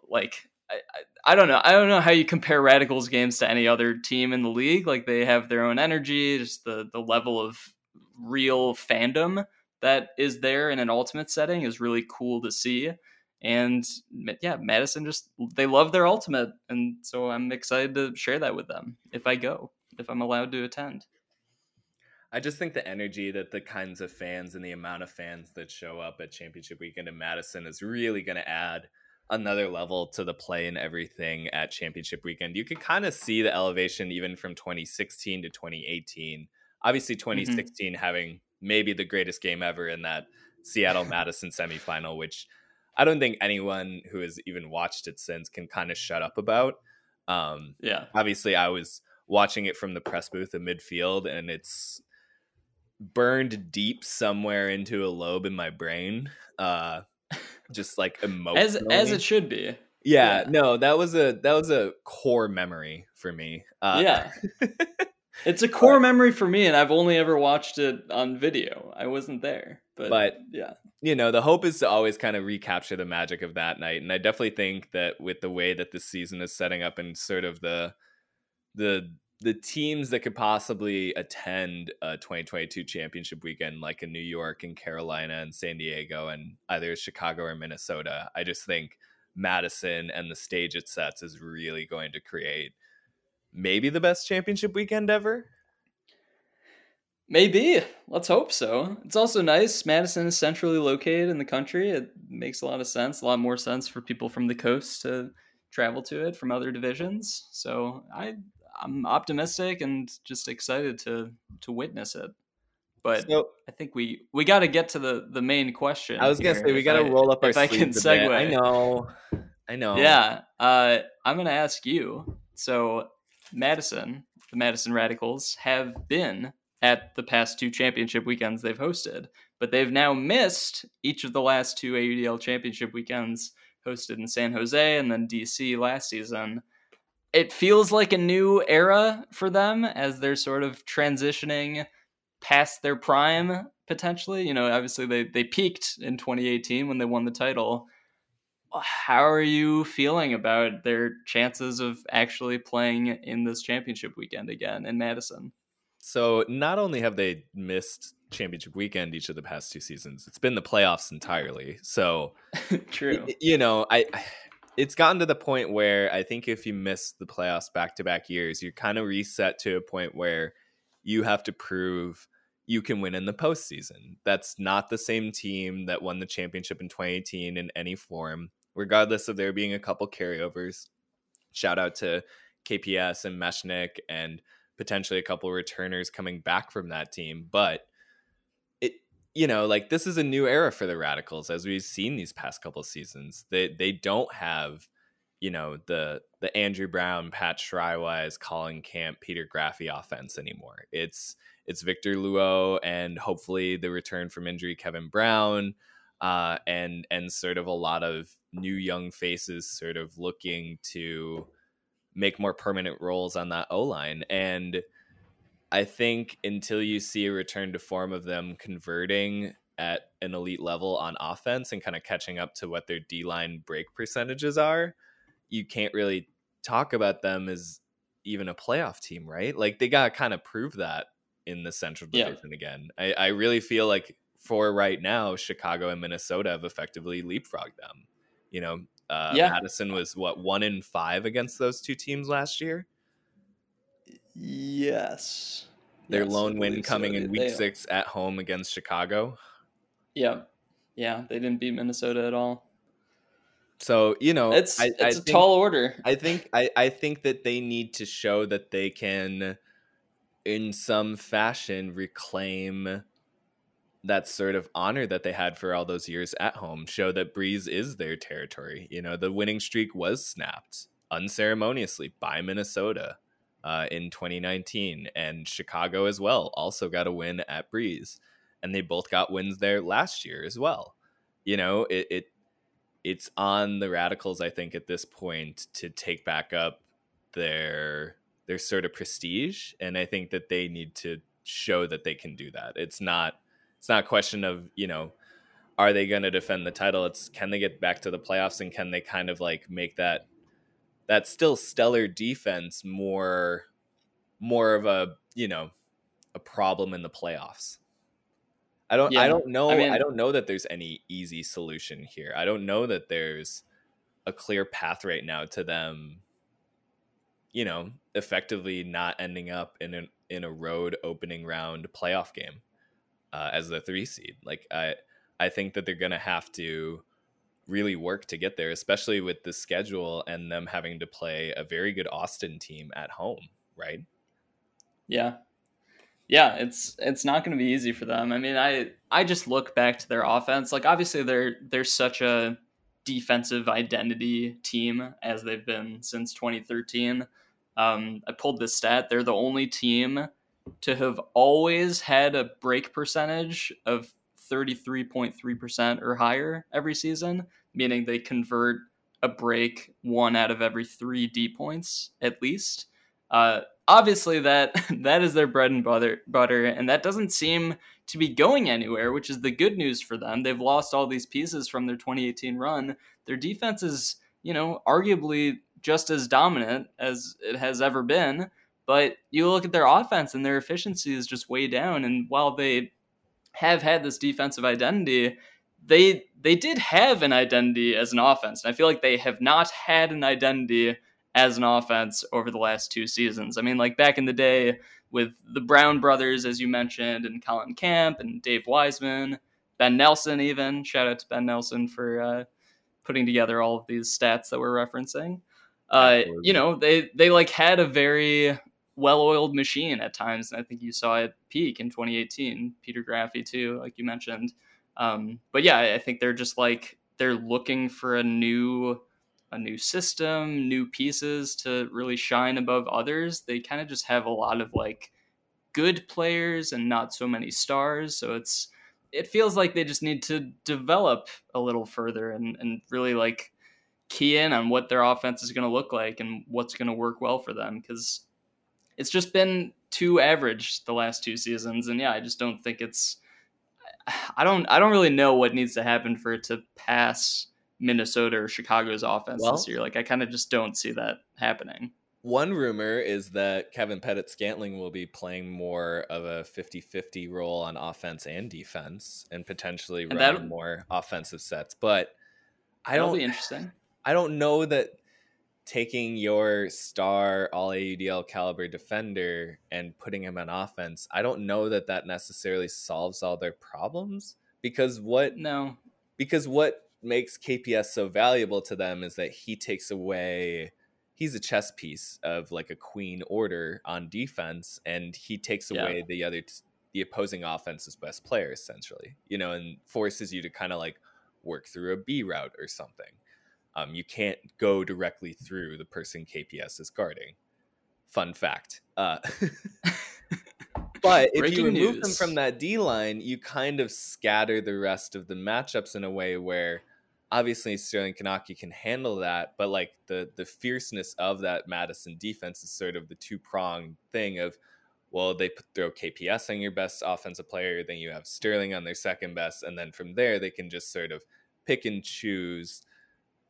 like I, I, I don't know. I don't know how you compare Radicals games to any other team in the league. Like they have their own energy, just the the level of real fandom that is there in an ultimate setting is really cool to see. And yeah madison just they love their ultimate and so i'm excited to share that with them if i go if i'm allowed to attend. I just think the energy that the kinds of fans and the amount of fans that show up at championship weekend in madison is really going to add another level to the play and everything at championship weekend. You can kind of see the elevation even from 2016 to 2018 obviously 2016 mm-hmm. having maybe the greatest game ever in that seattle madison semifinal which I don't think anyone who has even watched it since can kind of shut up about. Um, yeah. Obviously, I was watching it from the press booth in midfield, and it's burned deep somewhere into a lobe in my brain. Uh, just like emotionally, as as it should be. Yeah, yeah, no, that was a that was a core memory for me. Uh, yeah. It's a core but, memory for me, and I've only ever watched it on video. I wasn't there, but, but yeah, you know, the hope is to always kind of recapture the magic of that night, and I definitely think that with the way that this season is setting up and sort of the the the teams that could possibly attend a 2022 championship weekend, like in New York and Carolina and San Diego and either Chicago or Minnesota, I just think Madison and the stage it sets is really going to create maybe the best championship weekend ever. Maybe. Let's hope so. It's also nice. Madison is centrally located in the country. It makes a lot of sense, a lot more sense for people from the coast to travel to it from other divisions. So I I'm optimistic and just excited to to witness it. But so, I think we we got to get to the the main question. I was gonna say we got to roll up our. If I can segue, I know, I know. Yeah, uh, I'm gonna ask you. So Madison, the Madison Radicals, have been at the past two championship weekends they've hosted, but they've now missed each of the last two AUDL championship weekends hosted in San Jose and then DC last season. It feels like a new era for them as they're sort of transitioning past their prime potentially. You know, obviously they they peaked in 2018 when they won the title, how are you feeling about their chances of actually playing in this championship weekend again in Madison? So, not only have they missed championship weekend each of the past two seasons, it's been the playoffs entirely. So, true. You know, I it's gotten to the point where I think if you miss the playoffs back to back years, you're kind of reset to a point where you have to prove you can win in the postseason. That's not the same team that won the championship in 2018 in any form regardless of there being a couple carryovers. Shout out to KPS and Meshnik and potentially a couple returners coming back from that team. But it you know, like this is a new era for the Radicals as we've seen these past couple seasons. They they don't have, you know, the the Andrew Brown, Pat Shriwise, Colin Camp, Peter Graffy offense anymore. It's it's Victor Luo and hopefully the return from injury Kevin Brown, uh, and and sort of a lot of new young faces sort of looking to make more permanent roles on that O line and I think until you see a return to form of them converting at an elite level on offense and kind of catching up to what their D line break percentages are, you can't really talk about them as even a playoff team, right? Like they got to kind of prove that in the Central Division yeah. again. I, I really feel like for right now, Chicago and Minnesota have effectively leapfrogged them. You know, uh, yeah. Madison was what one in five against those two teams last year. Yes. Their yes, lone win coming so. in week they, six at home against Chicago. Yeah. Yeah. They didn't beat Minnesota at all. So, you know, it's I, it's I a think, tall order. I think I, I think that they need to show that they can in some fashion reclaim that sort of honor that they had for all those years at home show that breeze is their territory you know the winning streak was snapped unceremoniously by minnesota uh, in 2019, and Chicago as well also got a win at Breeze, and they both got wins there last year as well. You know, it, it it's on the Radicals, I think, at this point to take back up their their sort of prestige, and I think that they need to show that they can do that. It's not it's not a question of you know are they going to defend the title it's can they get back to the playoffs and can they kind of like make that that still stellar defense more more of a you know a problem in the playoffs. I don't yeah. I don't know I, mean, I don't know that there's any easy solution here. I don't know that there's a clear path right now to them you know effectively not ending up in an in a road opening round playoff game uh, as the 3 seed. Like I I think that they're to have to really work to get there, especially with the schedule and them having to play a very good Austin team at home, right? Yeah. Yeah, it's it's not going to be easy for them. I mean, I I just look back to their offense. Like obviously they're they're such a defensive identity team as they've been since 2013. Um, I pulled this stat. They're the only team to have always had a break percentage of 33.3% or higher every season, meaning they convert a break one out of every three D points at least. Uh, obviously, that that is their bread and butter, butter, and that doesn't seem to be going anywhere, which is the good news for them. They've lost all these pieces from their 2018 run. Their defense is, you know, arguably just as dominant as it has ever been. But you look at their offense and their efficiency is just way down. And while they have had this defensive identity, they they did have an identity as an offense. And I feel like they have not had an identity as an offense over the last two seasons. I mean, like back in the day with the Brown brothers, as you mentioned, and Colin Camp and Dave Wiseman, Ben Nelson, even shout out to Ben Nelson for uh, putting together all of these stats that we're referencing. Uh, you know, they they like had a very well-oiled machine at times, and I think you saw it peak in 2018. Peter Graffy too, like you mentioned. Um, but yeah, I think they're just like they're looking for a new a new system, new pieces to really shine above others. They kind of just have a lot of like good players and not so many stars. So it's it feels like they just need to develop a little further and, and really like key in on what their offense is going to look like and what's going to work well for them because it's just been too average the last two seasons and yeah i just don't think it's i don't i don't really know what needs to happen for it to pass minnesota or chicago's offense well, this year. Like i kind of just don't see that happening. One rumor is that kevin pettit scantling will be playing more of a 50-50 role on offense and defense and potentially and running more offensive sets but i don't be interesting. I don't know that taking your star all AUDL caliber defender and putting him on offense, I don't know that that necessarily solves all their problems because what no because what makes KPS so valuable to them is that he takes away he's a chess piece of like a queen order on defense and he takes away the other the opposing offense's best player essentially, you know, and forces you to kind of like work through a B route or something. Um, you can't go directly through the person KPS is guarding. Fun fact. Uh, but if Breaking you remove them from that D line, you kind of scatter the rest of the matchups in a way where obviously Sterling Knoche can handle that, but like the the fierceness of that Madison defense is sort of the two pronged thing of well, they put, throw KPS on your best offensive player, then you have Sterling on their second best, and then from there they can just sort of pick and choose,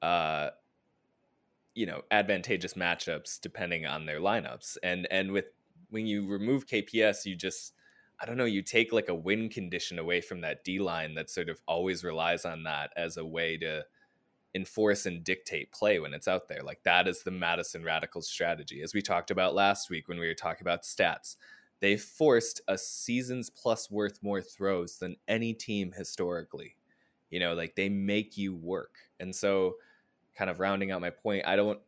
uh, you know, advantageous matchups depending on their lineups. And and with when you remove KPS, you just I don't know, you take like a win condition away from that D line that sort of always relies on that as a way to enforce and dictate play when it's out there. Like that is the Madison Radicals strategy. As we talked about last week when we were talking about stats, they forced a season's plus worth more throws than any team historically. You know, like they make you work. And so kind of rounding out my point, I don't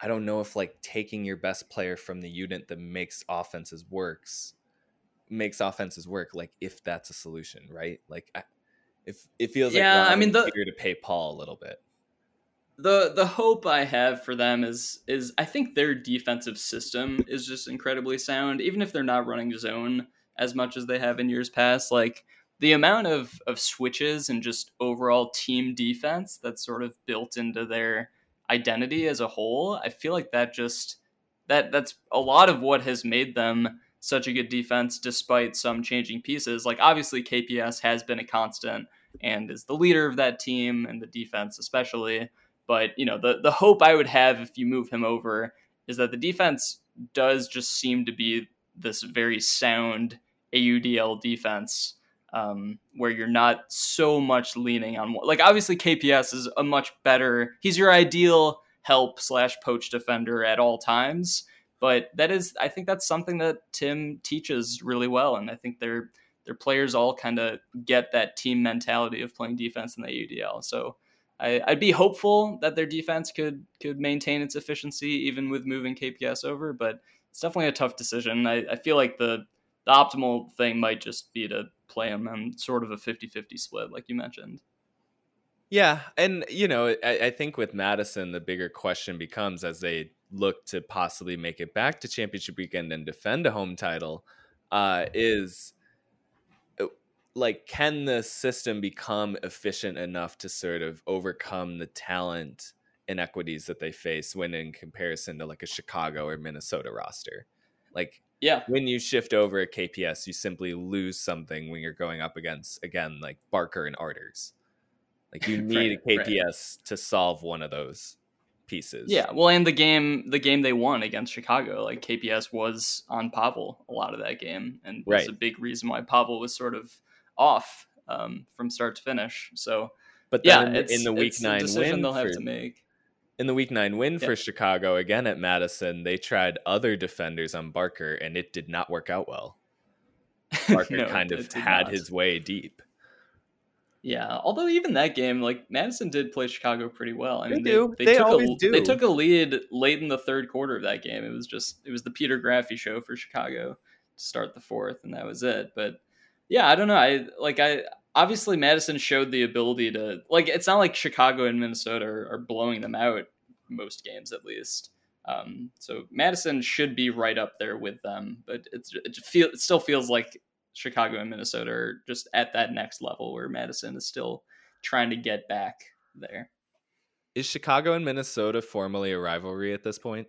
I don't know if like taking your best player from the unit that makes offenses works makes offenses work like if that's a solution, right? Like I, if it feels Yeah, like I mean, the- to pay Paul a little bit. the the hope I have for them is is I think their defensive system is just incredibly sound, even if they're not running zone as much as they have in years past. Like the amount of of switches and just overall team defense that's sort of built into their identity as a whole, I feel like that just that that's a lot of what has made them such a good defense despite some changing pieces. Like obviously KPS has been a constant and is the leader of that team and the defense especially. But you know, the the hope I would have if you move him over is that the defense does just seem to be this very sound AUDL defense, um, where you're not so much leaning on like obviously KPS is a much better. He's your ideal help slash poach defender at all times. But that is, I think that's something that Tim teaches really well, and I think their their players all kind of get that team mentality of playing defense in the UDL. So I, I'd be hopeful that their defense could could maintain its efficiency even with moving KPS over, but it's definitely a tough decision. I, I feel like the the optimal thing might just be to play them on sort of a 50-50 split, like you mentioned. Yeah, and you know, I, I think with Madison, the bigger question becomes as they look to possibly make it back to championship weekend and defend a home title, uh, is uh, like can the system become efficient enough to sort of overcome the talent inequities that they face when in comparison to like a Chicago or Minnesota roster? Like Yeah, when you shift over a KPS, you simply lose something when you're going up against again like Barker and Arters. Like you need Right, a right. KPS to solve one of those pieces. Yeah, well, and the game the game they won against Chicago, like KPS was on Pavel a lot of that game, and was Right. a big reason why Pavel was sort of off um, from start to finish. So but yeah, in, it's, in the week nine a decision win they'll have to make. In the week nine win Yeah. for Chicago again at Madison, they tried other defenders on Barker and it did not work out well. Barker No, kind of had not. his way deep. Yeah, although even that game, like Madison did play Chicago pretty well. I They mean, do. They, They took always a, do. They took a lead late in the third quarter of that game. It was just it was the Peter Graffy show for Chicago to start the fourth, and that was it. But yeah, I don't know. I like I obviously Madison showed the ability to like. It's not like Chicago and Minnesota are, are blowing them out most games, at least. Um, so Madison should be right up there with them, but it's it feel it still feels like Chicago and Minnesota are just at that next level where Madison is still trying to get back there. Is Chicago and Minnesota formally a rivalry at this point?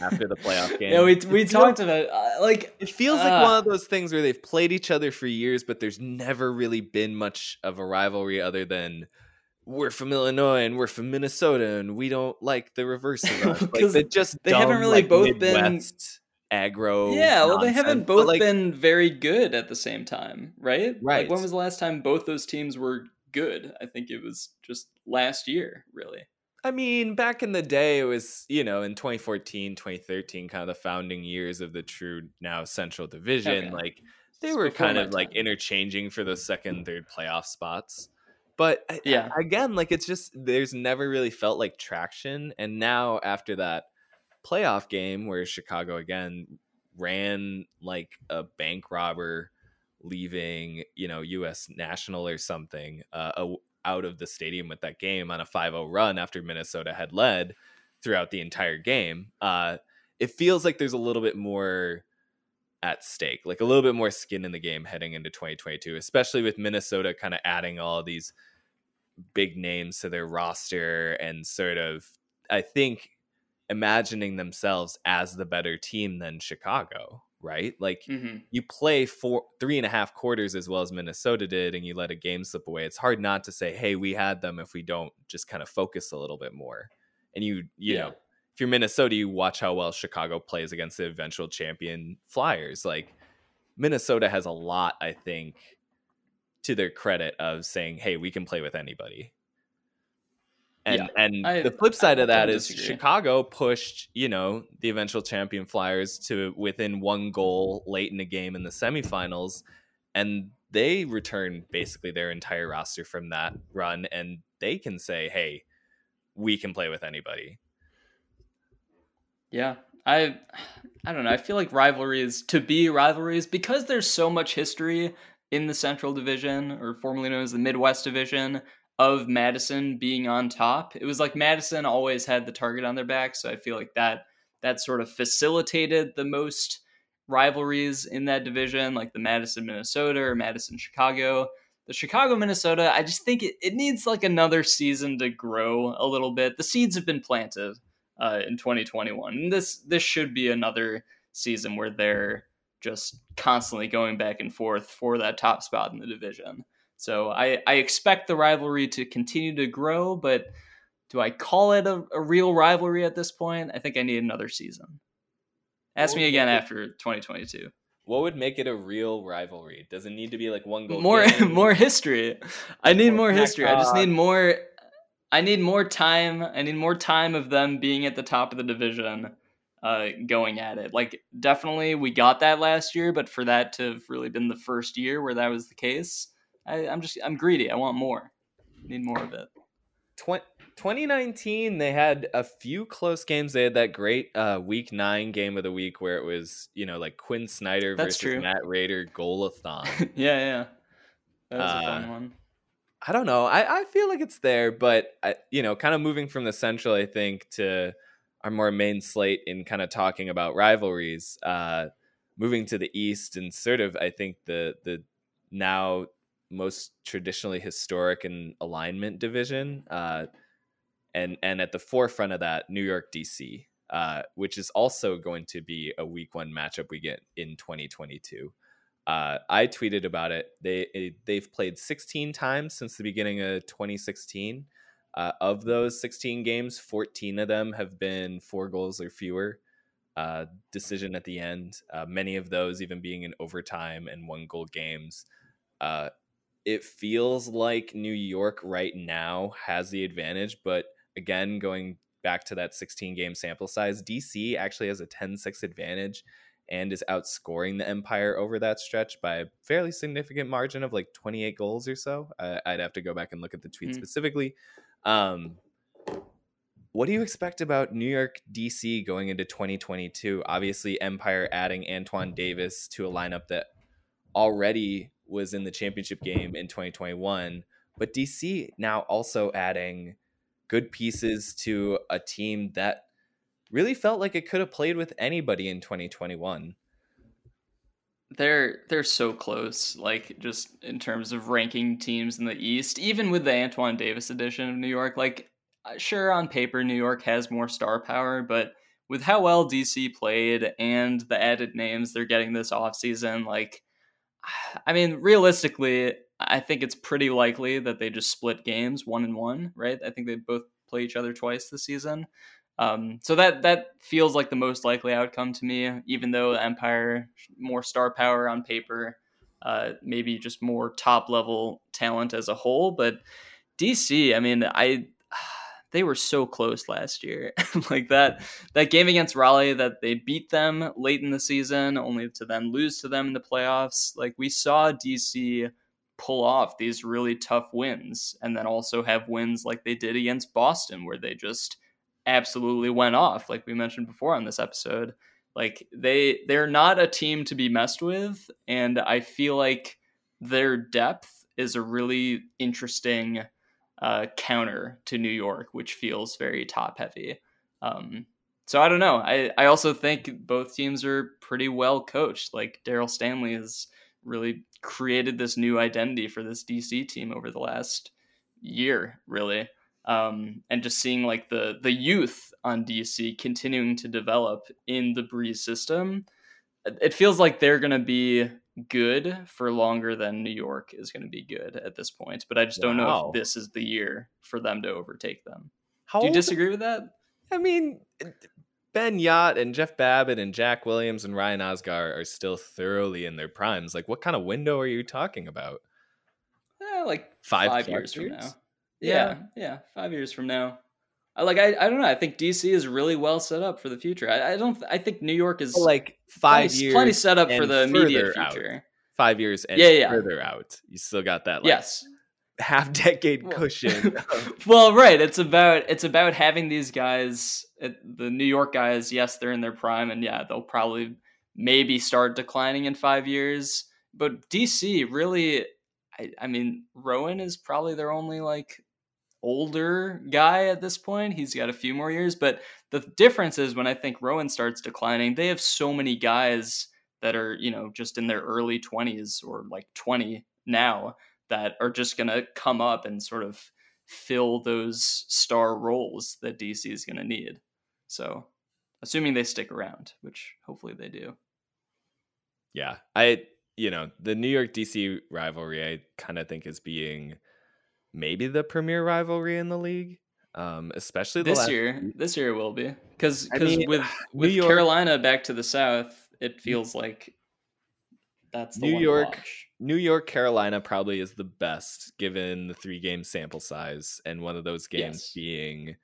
After the playoff game? Yeah, we we feels- talked about uh, like It feels like Uh, one of those things where they've played each other for years, but there's never really been much of a rivalry other than we're from Illinois and we're from Minnesota and we don't like the reverse of us. Like, 'Cause they're just they haven't really like, both been- Midwest aggro. yeah, well, they haven't both like, been very good at the same time, right? Right. Like, when was the last time both those teams were good? I think it was just last year, really. I mean, back in the day, it was, you know, in 2014, 2013, kind of the founding years of the true now Central Division. Okay. Like, they It's were kind of like interchanging for those second, third playoff spots. But Yeah. Again, like, it's just, there's never really felt like traction. And now, after that playoff game where Chicago again ran like a bank robber leaving, you know, US National or something uh, out of the stadium with that game on a 5-0 run after Minnesota had led throughout the entire game. Uh, it feels like there's a little bit more at stake, like a little bit more skin in the game heading into 2022, especially with Minnesota kind of adding all these big names to their roster and sort of, I think, imagining themselves as the better team than Chicago, right? Like mm-hmm. you play four, three and a half quarters as well as Minnesota did, and you let a game slip away. It's hard not to say, "Hey, we had them." If we don't just kind of focus a little bit more, and you, you yeah. know, if you're Minnesota, you watch how well Chicago plays against the eventual champion Flyers. Like Minnesota has a lot, I think, to their credit of saying, "Hey, we can play with anybody." And yeah, and I, the flip side I, of that is disagree. Chicago pushed, you know, the eventual champion Flyers to within one goal late in the game in the semifinals, and they returned basically their entire roster from that run, and they can say, "Hey, we can play with anybody." Yeah, I I don't know. I feel like rivalries to be rivalries because there's so much history in the Central Division or formerly known as the Midwest Division of Madison being on top. It was like Madison always had the target on their back, so I feel like that that sort of facilitated the most rivalries in that division, like the Madison Minnesota or Madison Chicago. The Chicago Minnesota, I just think it, it needs like another season to grow a little bit. The seeds have been planted uh, in 2021. And this this should be another season where they're just constantly going back and forth for that top spot in the division. So I, I expect the rivalry to continue to grow, but do I call it a, a real rivalry at this point? I think I need another season. Ask me again after 2022. What would make it a real rivalry? Does it need to be like one goal? More more history. I need more history. I just need more I need more time. I need more time of them being at the top of the division, uh, going at it. Like definitely, we got that last year, but for that to have really been the first year where that was the case, I, I'm just I'm greedy. I want more. I need more of it. 2019 they had a few close games they had that great uh, week nine game of the week where it was you know like quinn snyder That's versus true. Matt Rehder goalathon yeah yeah that was uh, a fun one I don't know. I, I feel like it's there, but I, you know, kind of moving from the central, I think, to our more main slate in kind of talking about rivalries. Uh, moving to the east and sort of, I think the the now most traditionally historic and alignment division, uh, and and at the forefront of that, New York DC, uh, which is also going to be a week one matchup we get in 2022. Uh, I tweeted about it. They eh, they've played 16 times since the beginning of 2016. Uh, of those 16 games, 14 of them have been four goals or fewer. Uh, decision at the end. Uh, many of those even being in overtime and one goal games. It feels like New York right now has the advantage, but again, going back to that 16 game sample size, DC actually has a 10 6 advantage and is outscoring the Empire over that stretch by a fairly significant margin of like 28 goals or so. I, would have to go back and look at the tweet mm. specifically. Um, what do you expect about New York DC going into 2022? Obviously, Empire adding Antoine Davis to a lineup that already was in the championship game in 2021, but DC now also adding good pieces to a team that really felt like it could have played with anybody in 2021 they're they're so close like just in terms of ranking teams in the east even with the antoine davis edition of new york like uh, sure on paper new york has more star power but with how well dc played and the added names they're getting this offseason like i mean realistically i think it's pretty likely that they just split games one and one right i think they both play each other twice this season um, so that that feels like the most likely outcome to me, even though Empire more star power on paper, uh, maybe just more top level talent as a whole. But DC, I mean, I they were so close last year. like that that game against Raleigh that they beat them late in the season, only to then lose to them in the playoffs. Like we saw DC pull off these really tough wins, and then also have wins like they did against Boston, where they just absolutely went off, like we mentioned before on this episode. Like they they're not a team to be messed with, and I feel like their depth is a really interesting uh, counter to New York, which feels very top heavy. Um, so I don't know. I, I also think both teams are pretty well coached. Like Darryl Stanley has really created this new identity for this DC team over the last year, really. Um, and just seeing like the the youth on DC continuing to develop in the Breeze system, it feels like they're going to be good for longer than New York is going to be good at this point. But I just don't know if this is the year for them to overtake them. How Do you disagree with that? I mean, Ben Jagt and Jeff Babbitt and Jack Williams and Ryan Osgar are still thoroughly in their primes. Like, what kind of window are you talking about? Eh, like five, five years, years, from now. Yeah. yeah, yeah, five years from now. I like I, I don't know. I think DC is really well set up for the future. I, I don't. I think New York is like five plenty, years, plenty set up for the immediate future. Out. Five years and yeah, yeah. further out. You still got that. Like, yes, half decade cushion. well, right. It's about it's about having these guys, uh, the New York guys. Yes, they're in their prime, and yeah, they'll probably maybe start declining in five years. But DC really, I, I mean, Rowan is probably their only like older guy at this point. He's got a few more years, but the difference is when I think Rowan starts declining, they have so many guys that are, you know, just in their early 20s or like 20 now that are just going to come up and sort of fill those star roles that DC is going to need. So, assuming they stick around, which hopefully they do. Yeah. I you know, the New York DC rivalry I kind of think is being maybe the premier rivalry in the league. Um, especially this year. This year will be because because I mean, with with York, Carolina back to the south, it feels like that's New York. New York, Carolina probably is the best given the three game sample size, and one of those games yes. being,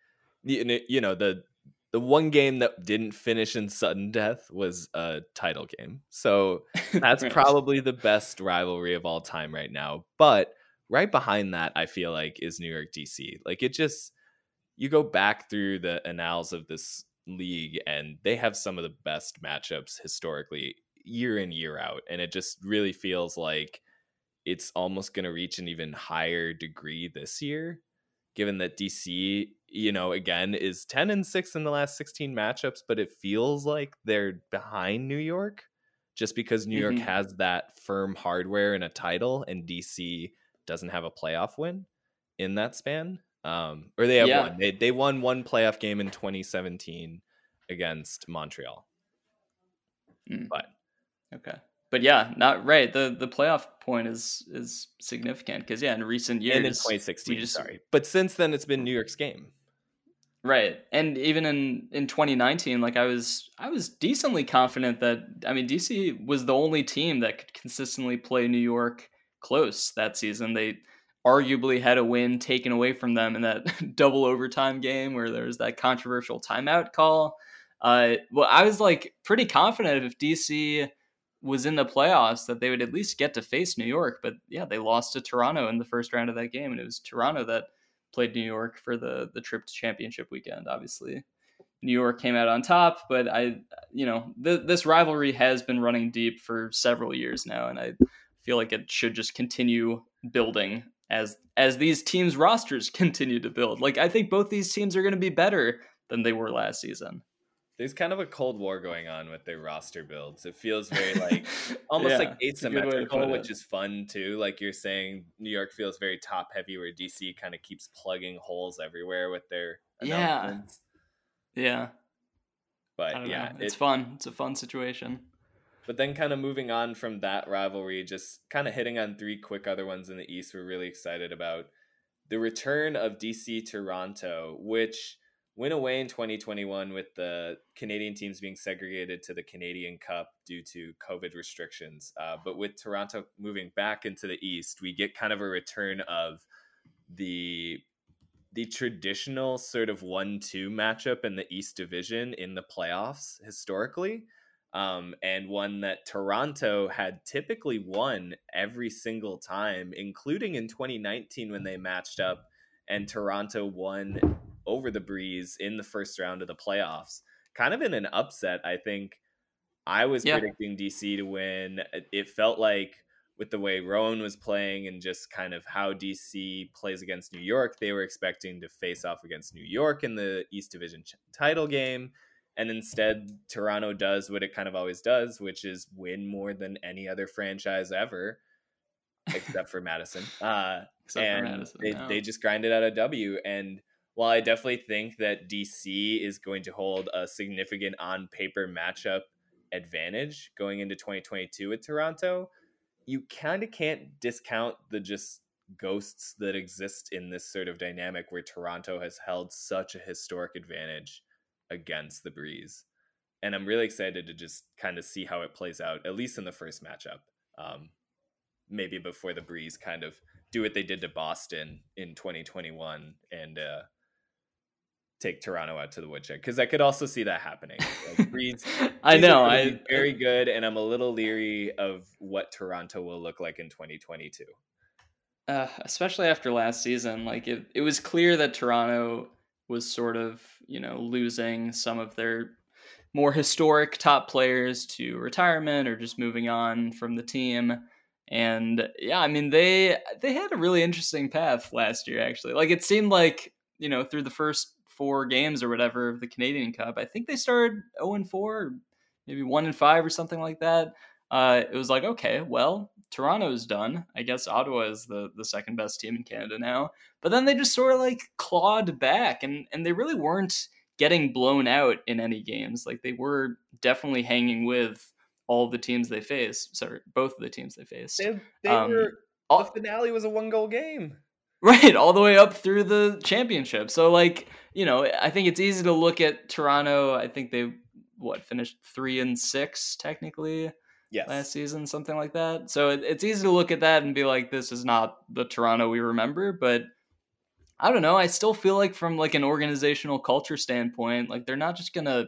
you know, the the one game that didn't finish in sudden death was a title game. So that's right. probably the best rivalry of all time right now. But right behind that, I feel like is New York DC. Like it just you go back through the annals of this league and they have some of the best matchups historically year in year out and it just really feels like it's almost going to reach an even higher degree this year given that DC you know again is 10 and 6 in the last 16 matchups but it feels like they're behind New York just because New mm-hmm. York has that firm hardware and a title and DC doesn't have a playoff win in that span. Um, or they have yeah. one. They they won one playoff game in 2017 against Montreal. Mm. But okay. But yeah, not right. The the playoff point is is significant because yeah, in recent years, and in 2016, just, sorry, but since then it's been New York's game, right? And even in in 2019, like I was I was decently confident that I mean DC was the only team that could consistently play New York close that season. They arguably had a win taken away from them in that double overtime game where there was that controversial timeout call. Uh, well, I was like pretty confident if DC was in the playoffs that they would at least get to face New York. But yeah, they lost to Toronto in the first round of that game, and it was Toronto that played New York for the the trip to championship weekend. Obviously, New York came out on top, but I, you know, th- this rivalry has been running deep for several years now, and I feel like it should just continue building as as these teams rosters continue to build. Like I think both these teams are going to be better than they were last season. There's kind of a cold war going on with their roster builds. It feels very like almost yeah, like asymmetrical, which is fun too. Like you're saying, New York feels very top heavy, where DC kind of keeps plugging holes everywhere with their yeah, yeah. But yeah, know. it's it, fun. It's a fun situation. But then, kind of moving on from that rivalry, just kind of hitting on three quick other ones in the East we're really excited about. The return of DC Toronto, which went away in 2021 with the Canadian teams being segregated to the Canadian Cup due to COVID restrictions. Uh, but with Toronto moving back into the East, we get kind of a return of the the traditional sort of one-two matchup in the East Division in the playoffs historically um, and one that Toronto had typically won every single time, including in 2019 when they matched up and Toronto won over the Breeze in the first round of the playoffs. Kind of in an upset, I think. I was yeah. predicting DC to win. It felt like with the way Rowan was playing and just kind of how DC plays against New York, they were expecting to face off against New York in the East Division title game. And instead, Toronto does what it kind of always does, which is win more than any other franchise ever, except for Madison. Uh, except and Madison, they, no. they just grinded out a W. And while I definitely think that DC is going to hold a significant on paper matchup advantage going into 2022 with Toronto, you kind of can't discount the just ghosts that exist in this sort of dynamic where Toronto has held such a historic advantage against the Breeze. And I'm really excited to just kind of see how it plays out, at least in the first matchup. Um, maybe before the Breeze kind of do what they did to Boston in 2021 and uh, take Toronto out to the woodshed because I could also see that happening. Like, Breeze, I know, I very good, and I'm a little leery of what Toronto will look like in 2022. Uh, especially after last season, like it, it was clear that Toronto was sort of you know losing some of their more historic top players to retirement or just moving on from the team. And yeah, I mean they they had a really interesting path last year actually. Like it seemed like, you know, through the first four games or whatever of the Canadian Cup. I think they started 0 and 4, maybe 1 and 5 or something like that. Uh, it was like, okay, well, Toronto's done. I guess Ottawa is the, the second best team in Canada now. But then they just sort of like clawed back and, and they really weren't getting blown out in any games. Like they were definitely hanging with all the teams they faced. Sorry, both of the teams they faced. They, they um, were, all, the finale was a one goal game. Right, all the way up through the championship. So like, you know, I think it's easy to look at Toronto. I think they what finished three and six technically yes. last season, something like that. So it, it's easy to look at that and be like, this is not the Toronto we remember. But I don't know. I still feel like from like an organizational culture standpoint, like they're not just gonna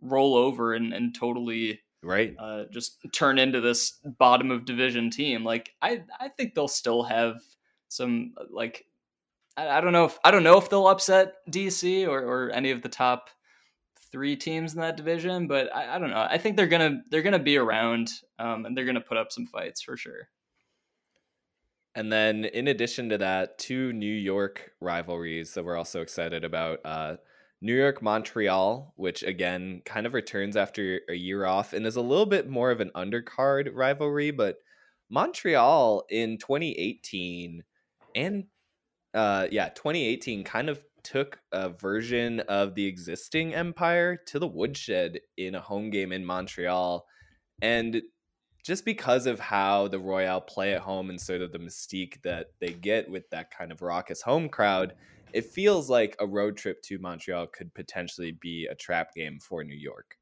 roll over and, and totally right uh, just turn into this bottom of division team. Like I I think they'll still have some like I, I don't know if I don't know if they'll upset DC or, or any of the top three teams in that division, but I, I don't know. I think they're gonna they're gonna be around um, and they're gonna put up some fights for sure. And then, in addition to that, two New York rivalries that we're also excited about. Uh, New York Montreal, which again kind of returns after a year off and is a little bit more of an undercard rivalry, but Montreal in 2018 and uh yeah 2018 kind of took a version of the existing empire to the woodshed in a home game in montreal and just because of how the Royal play at home and sort of the mystique that they get with that kind of raucous home crowd it feels like a road trip to montreal could potentially be a trap game for new york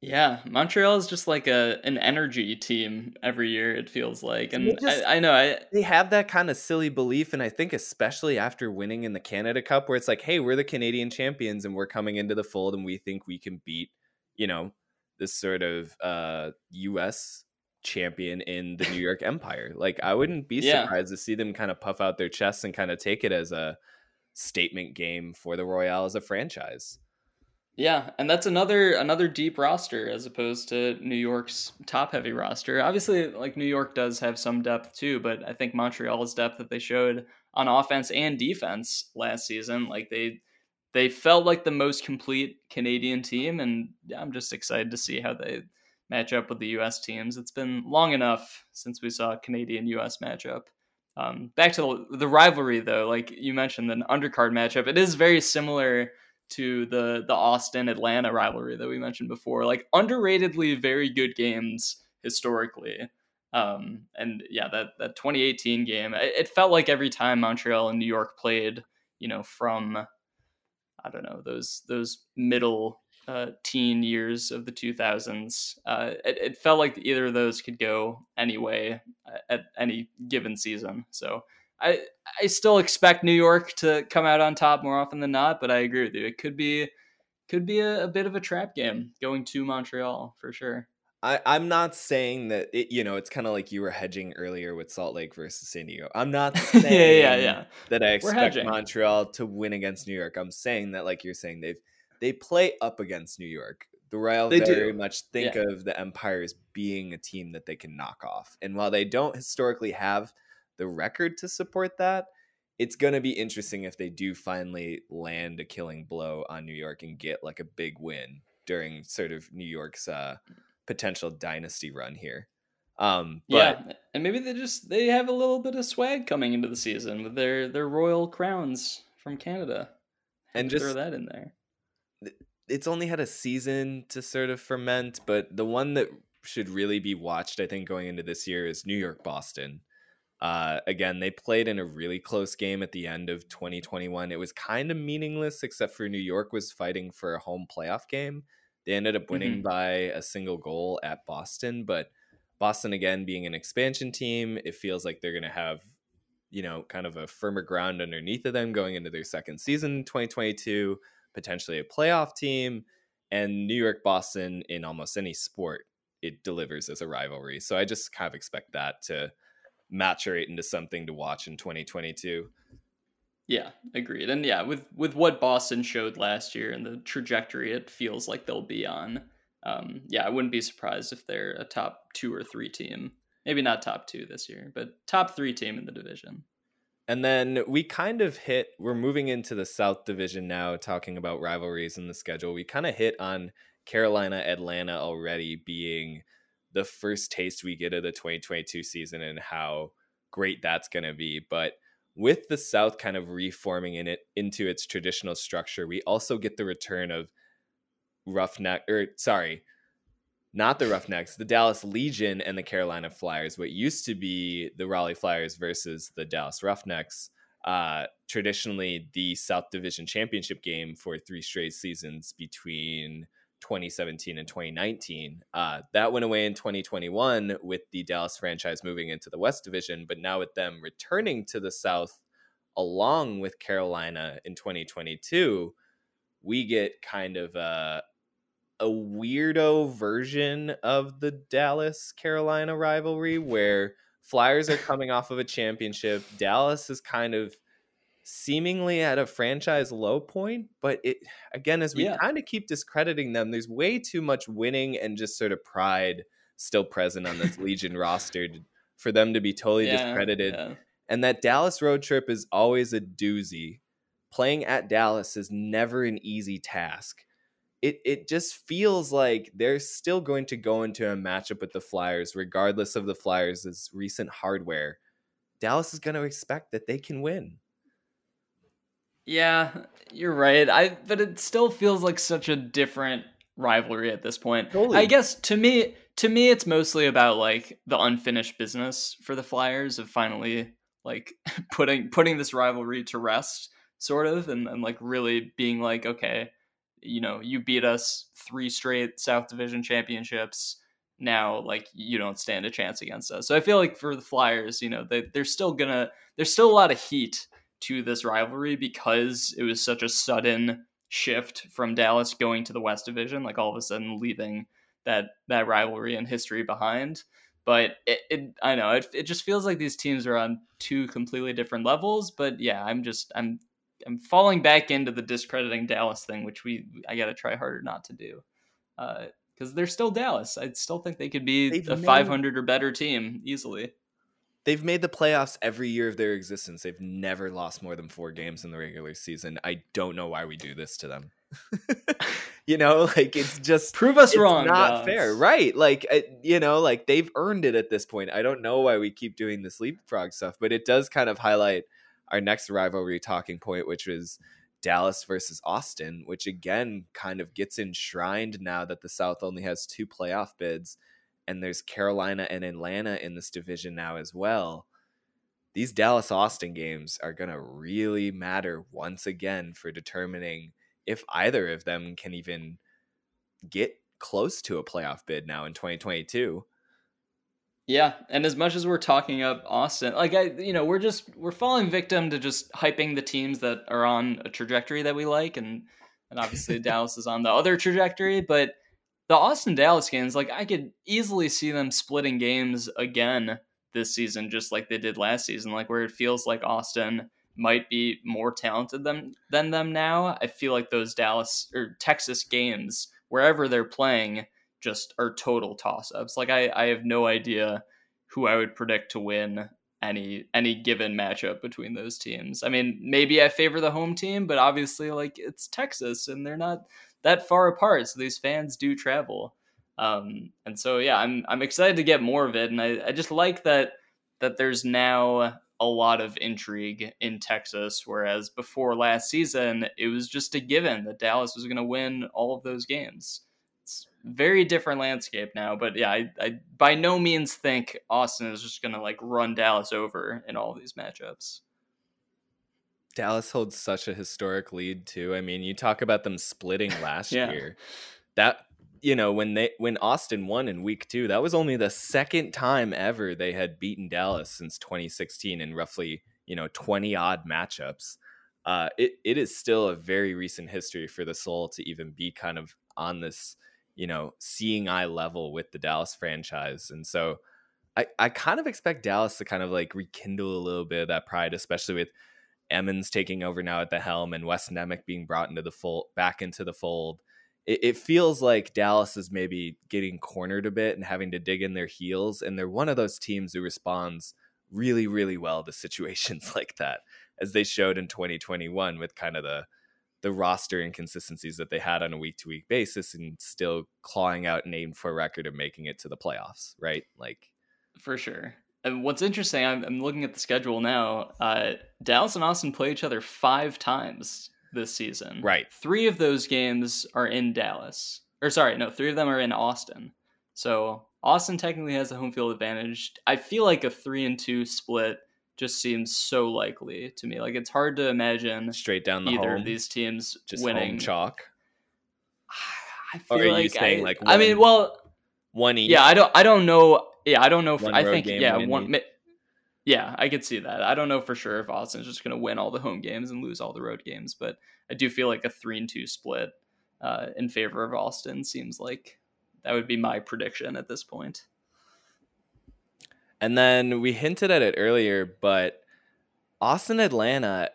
yeah, Montreal is just like a an energy team every year. It feels like, and just, I, I, know I, they have that kind of silly belief, and I think especially after winning in the Canada Cup, where it's like, hey, we're the Canadian champions, and we're coming into the fold, and we think we can beat, you know, this sort of uh, U.S. champion in the New York Empire. Like, I wouldn't be yeah. surprised to see them kind of puff out their chests and kind of take it as a statement game for the Royal as a franchise. Yeah, and that's another another deep roster as opposed to New York's top heavy roster. Obviously, like New York does have some depth too, but I think Montreal's depth that they showed on offense and defense last season, like they they felt like the most complete Canadian team, and I'm just excited to see how they match up with the U.S. teams. It's been long enough since we saw a Canadian U.S. matchup. Um, back to the, the rivalry, though, like you mentioned, an undercard matchup. It is very similar to the the Austin Atlanta rivalry that we mentioned before. Like underratedly very good games historically. Um, and yeah, that that 2018 game, it, it, felt like every time Montreal and New York played, you know, from I don't know those those middle uh, teen years of the 2000s, uh, it, it felt like either of those could go anyway at any given season. So I I still expect New York to come out on top more often than not, but I agree with you. It could be could be a, a bit of a trap game going to Montreal for sure. I, I'm not saying that it, you know it's kind of like you were hedging earlier with Salt Lake versus San Diego. I'm not saying yeah, yeah, yeah. that I expect Montreal to win against New York. I'm saying that like you're saying they've they play up against New York. The Royal they very do. much think yeah. of the Empire as being a team that they can knock off. And while they don't historically have the record to support that, it's going to be interesting if they do finally land a killing blow on New York and get like a big win during sort of New York's uh, potential dynasty run here. Um, but, yeah, and maybe they just they have a little bit of swag coming into the season with their their royal crowns from Canada, and just throw that in there. It's only had a season to sort of ferment, but the one that should really be watched, I think, going into this year is New York Boston. Uh, again, they played in a really close game at the end of 2021. It was kind of meaningless, except for New York was fighting for a home playoff game. They ended up winning mm-hmm. by a single goal at Boston, but Boston again being an expansion team, it feels like they're going to have, you know, kind of a firmer ground underneath of them going into their second season 2022, potentially a playoff team, and New York Boston in almost any sport it delivers as a rivalry. So I just kind of expect that to maturate into something to watch in 2022. Yeah, agreed. And yeah, with with what Boston showed last year and the trajectory it feels like they'll be on, um, yeah, I wouldn't be surprised if they're a top two or three team. Maybe not top two this year, but top three team in the division. And then we kind of hit, we're moving into the South Division now, talking about rivalries in the schedule. We kind of hit on Carolina, Atlanta already being the first taste we get of the 2022 season and how great that's going to be. But with the South kind of reforming in it into its traditional structure, we also get the return of Roughneck, or sorry, not the Roughnecks, the Dallas Legion and the Carolina Flyers. What used to be the Raleigh Flyers versus the Dallas Roughnecks. Uh, traditionally, the South Division Championship game for three straight seasons between 2017 and 2019. Uh, that went away in 2021 with the Dallas franchise moving into the West Division, but now with them returning to the South along with Carolina in 2022, we get kind of a, a weirdo version of the Dallas Carolina rivalry where Flyers are coming off of a championship. Dallas is kind of seemingly at a franchise low point, but it again as we yeah. kind of keep discrediting them, there's way too much winning and just sort of pride still present on this Legion roster for them to be totally yeah, discredited. Yeah. And that Dallas road trip is always a doozy. Playing at Dallas is never an easy task it it just feels like they're still going to go into a matchup with the Flyers, regardless of the Flyers' recent hardware. Dallas is going to expect that they can win. Yeah, you're right. I but it still feels like such a different rivalry at this point. Totally. I guess to me to me it's mostly about like the unfinished business for the Flyers of finally like putting putting this rivalry to rest sort of and, and like really being like okay you know, you beat us three straight South Division championships. Now, like you don't stand a chance against us. So I feel like for the Flyers, you know, they they're still gonna there's still a lot of heat to this rivalry because it was such a sudden shift from Dallas going to the West Division, like all of a sudden leaving that that rivalry and history behind. But it, it I know it, it just feels like these teams are on two completely different levels. But yeah, I'm just I'm I'm falling back into the discrediting Dallas thing, which we I got to try harder not to do, because uh, they're still Dallas. I still think they could be They've a made, 500 or better team easily. They've made the playoffs every year of their existence. They've never lost more than four games in the regular season. I don't know why we do this to them. you know, like it's just prove us wrong. Not fair, right? Like you know, like they've earned it at this point. I don't know why we keep doing this leapfrog stuff, but it does kind of highlight our next rivalry talking point, which was Dallas versus Austin, which again kind of gets enshrined now that the South only has two playoff bids and there's Carolina and Atlanta in this division now as well. These Dallas Austin games are going to really matter once again for determining if either of them can even get close to a playoff bid now in 2022. Yeah, and as much as we're talking up Austin, like I, you know, we're just we're falling victim to just hyping the teams that are on a trajectory that we like, and and obviously Dallas is on the other trajectory. But the Austin Dallas games, like I could easily see them splitting games again this season, just like they did last season, like where it feels like Austin might be more talented than than them now. I feel like those Dallas or Texas games wherever they're playing just are total toss ups. Like I, I have no idea who I would predict to win any any given matchup between those teams. I mean, maybe I favor the home team, but obviously like it's Texas and they're not that far apart, so these fans do travel. Um, and so yeah, I'm I'm excited to get more of it, and I, I just like that that there's now a lot of intrigue in Texas, whereas before last season it was just a given that Dallas was going to win all of those games. It's very different landscape now, but yeah, I, I by no means think Austin is just going to like run Dallas over in all these matchups. Dallas holds such a historic lead too. I mean, you talk about them splitting last yeah. year. That you know when they when Austin won in week 2 that was only the second time ever they had beaten Dallas since 2016 in roughly you know 20 odd matchups uh it, it is still a very recent history for the Sol to even be kind of on this you know seeing eye level with the Dallas franchise and so I I kind of expect Dallas to kind of like rekindle a little bit of that pride especially with Emmons taking over now at the helm and Wes Nemec being brought into the fold back into the fold it, it feels like Dallas is maybe getting cornered a bit and having to dig in their heels. And they're one of those teams who responds really, really well to situations like that, as they showed in 2021 with kind of the the roster inconsistencies that they had on a week to week basis and still clawing out an aim for record and making it to the playoffs, right? Like for sure. And what's interesting, I'm, I'm looking at the schedule now. Uh, Dallas and Austin play each other five times this season. Right. Three of those games are in Dallas. Or sorry, no, three of them are in Austin. So Austin technically has the home field advantage. I feel like a three and two split just seems so likely to me. Like it's hard to imagine straight down the either home, of these teams just winning chalk. I feel like I, like one, I mean, well, one each. Yeah, I don't. I don't know. Yeah, I don't know. If, I think yeah, one. Yeah, I could see that. I don't know for sure if Austin's just going to win all the home games and lose all the road games, but I do feel like a three and two split uh, in favor of Austin seems like that would be my prediction at this point. And then we hinted at it earlier, but Austin Atlanta,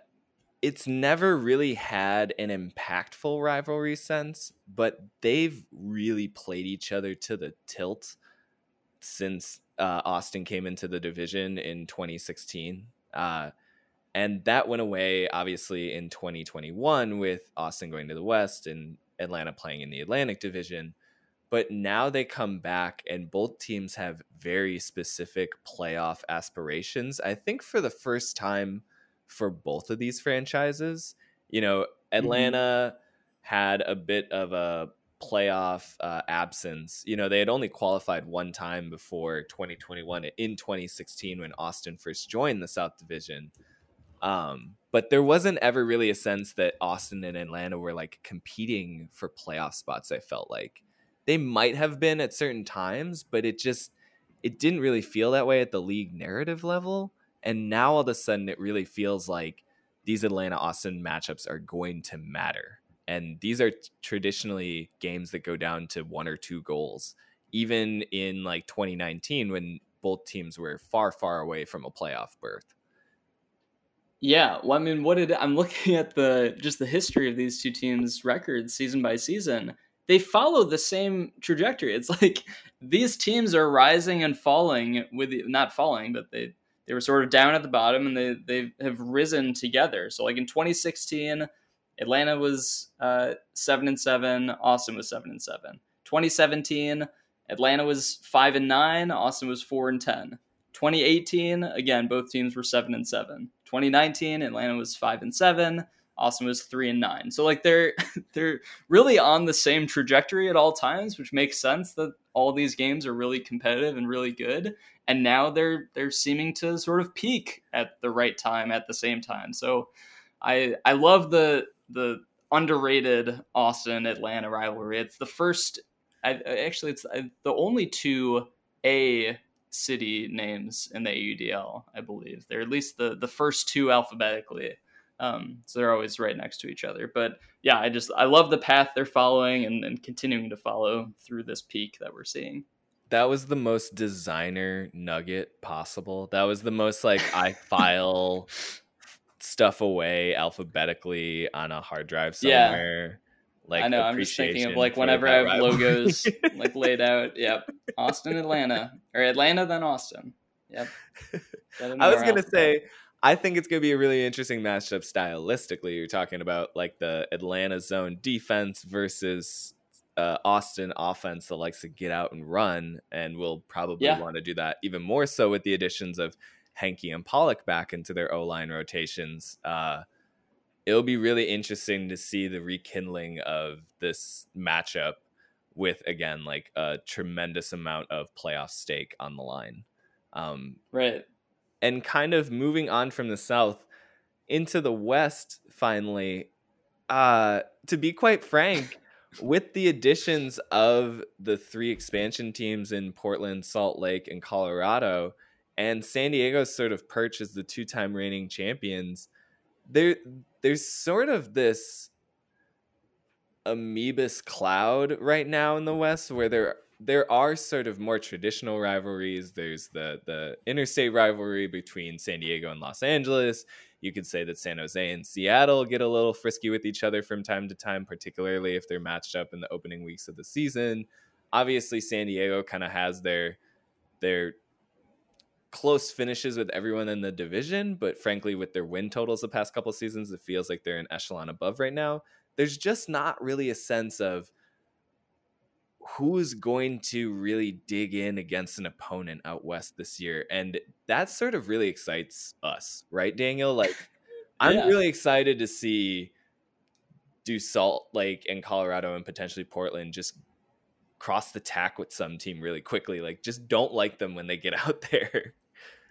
it's never really had an impactful rivalry sense, but they've really played each other to the tilt since uh, Austin came into the division in 2016. Uh, and that went away, obviously, in 2021 with Austin going to the West and Atlanta playing in the Atlantic Division. But now they come back, and both teams have very specific playoff aspirations. I think for the first time for both of these franchises, you know, mm-hmm. Atlanta mm-hmm. had a bit of a playoff uh, absence. You know, they had only qualified one time before 2021 in 2016 when Austin first joined the South Division. Um, but there wasn't ever really a sense that Austin and Atlanta were like competing for playoff spots. I felt like they might have been at certain times, but it just it didn't really feel that way at the league narrative level. And now all of a sudden, it really feels like these Atlanta Austin matchups are going to matter and these are traditionally games that go down to one or two goals. Even in like 2019 when both teams were far far away from a playoff berth. Yeah well i mean what did i'm looking at the just the history of these two teams records season by season. They follow the same trajectory. It's like these teams are rising and falling with not falling but they they were sort of down at the bottom and they they have risen together. So like in 2016 Atlanta was uh, seven and seven. Austin was seven and seven. 2017, Atlanta was five and nine. Austin was four and ten. 2018, again, both teams were seven and seven. 2019, Atlanta was five and seven. Austin was three and nine. So like they're they're really on the same trajectory at all times, which makes sense that all these games are really competitive and really good. And now they're they're seeming to sort of peak at the right time at the same time. So I I love the the underrated Austin Atlanta rivalry. It's the first, I, actually, it's the only two A city names in the AUDL, I believe. They're at least the the first two alphabetically. Um, so they're always right next to each other. But yeah, I just I love the path they're following and, and continuing to follow through this peak that we're seeing. That was the most designer nugget possible. That was the most like I file stuff away alphabetically on a hard drive somewhere. Like I know. I'm just thinking of like whenever I have logos like laid out. Yep, Austin, Atlanta, or Atlanta, then Austin. Yep. I was gonna say. I think it's going to be a really interesting matchup stylistically. You're talking about like the Atlanta zone defense versus uh, Austin offense that likes to get out and run, and will probably yeah. want to do that even more so with the additions of Henke and Pollock back into their O line rotations. Uh, it'll be really interesting to see the rekindling of this matchup with again like a tremendous amount of playoff stake on the line. Um, right. And kind of moving on from the south into the west finally uh to be quite frank with the additions of the three expansion teams in Portland, Salt Lake, and Colorado, and San Diego's sort of perch as the two-time reigning champions, there there's sort of this amoebus cloud right now in the West where there there are sort of more traditional rivalries. There's the the interstate rivalry between San Diego and Los Angeles. You could say that San Jose and Seattle get a little frisky with each other from time to time, particularly if they're matched up in the opening weeks of the season. Obviously, San Diego kind of has their their close finishes with everyone in the division, but frankly, with their win totals the past couple seasons, it feels like they're an echelon above right now. There's just not really a sense of who's going to really dig in against an opponent out west this year. And that sort of really excites us, right, Daniel? Like, I'm yeah. really excited to see do Salt Lake and Colorado and potentially Portland just cross the tack with some team really quickly. Like, just don't like them when they get out there.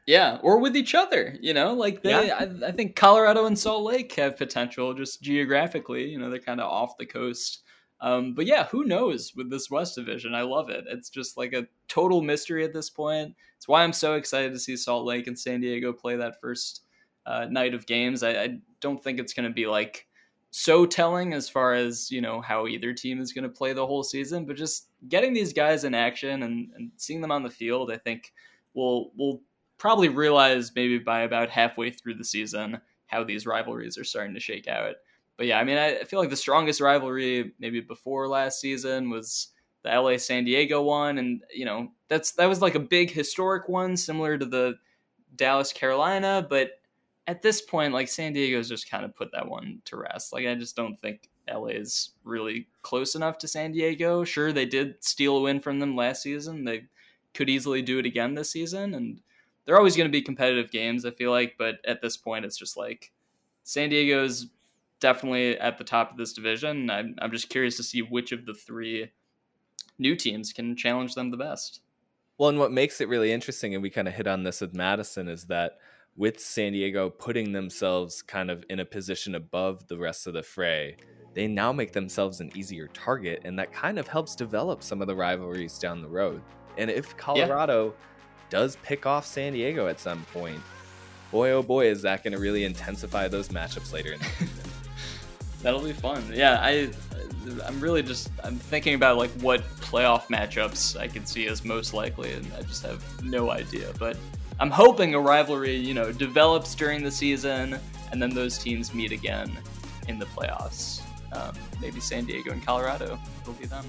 Yeah, or with each other, you know, like they. Yeah. I, I, think Colorado and Salt Lake have potential just geographically. You know, they're kind of off the coast. Um, but yeah, who knows with this West Division? I love it. It's just like a total mystery at this point. It's why I'm so excited to see Salt Lake and San Diego play that first uh, night of games. I, I don't think it's going to be like so telling as far as you know how either team is going to play the whole season, but just getting these guys in action and, and seeing them on the field, I think will will probably realize maybe by about halfway through the season how these rivalries are starting to shake out. But yeah, I mean, I feel like the strongest rivalry maybe before last season was the LA San Diego one, and you know that's that was like a big historic one, similar to the Dallas Carolina. But at this point, like San Diego's just kind of put that one to rest. Like I just don't think LA is really close enough to San Diego. Sure, they did steal a win from them last season. They could easily do it again this season, and they're always going to be competitive games. I feel like, but at this point, it's just like San Diego's definitely at the top of this division. I'm, I'm just curious to see which of the three new teams can challenge them the best. Well, and what makes it really interesting, and we kind of hit on this with Madison, is that with San Diego putting themselves kind of in a position above the rest of the fray, they now make themselves an easier target, and that kind of helps develop some of the rivalries down the road. And if Colorado yeah does pick off San Diego at some point, boy oh boy is that going to really intensify those matchups later in the season. That'll be fun. Yeah, I I'm really just I'm thinking about like what playoff matchups I can see as most likely, and I just have no idea. But I'm hoping a rivalry, you know, develops during the season, and then those teams meet again in the playoffs. Um, maybe San Diego and Colorado will be them.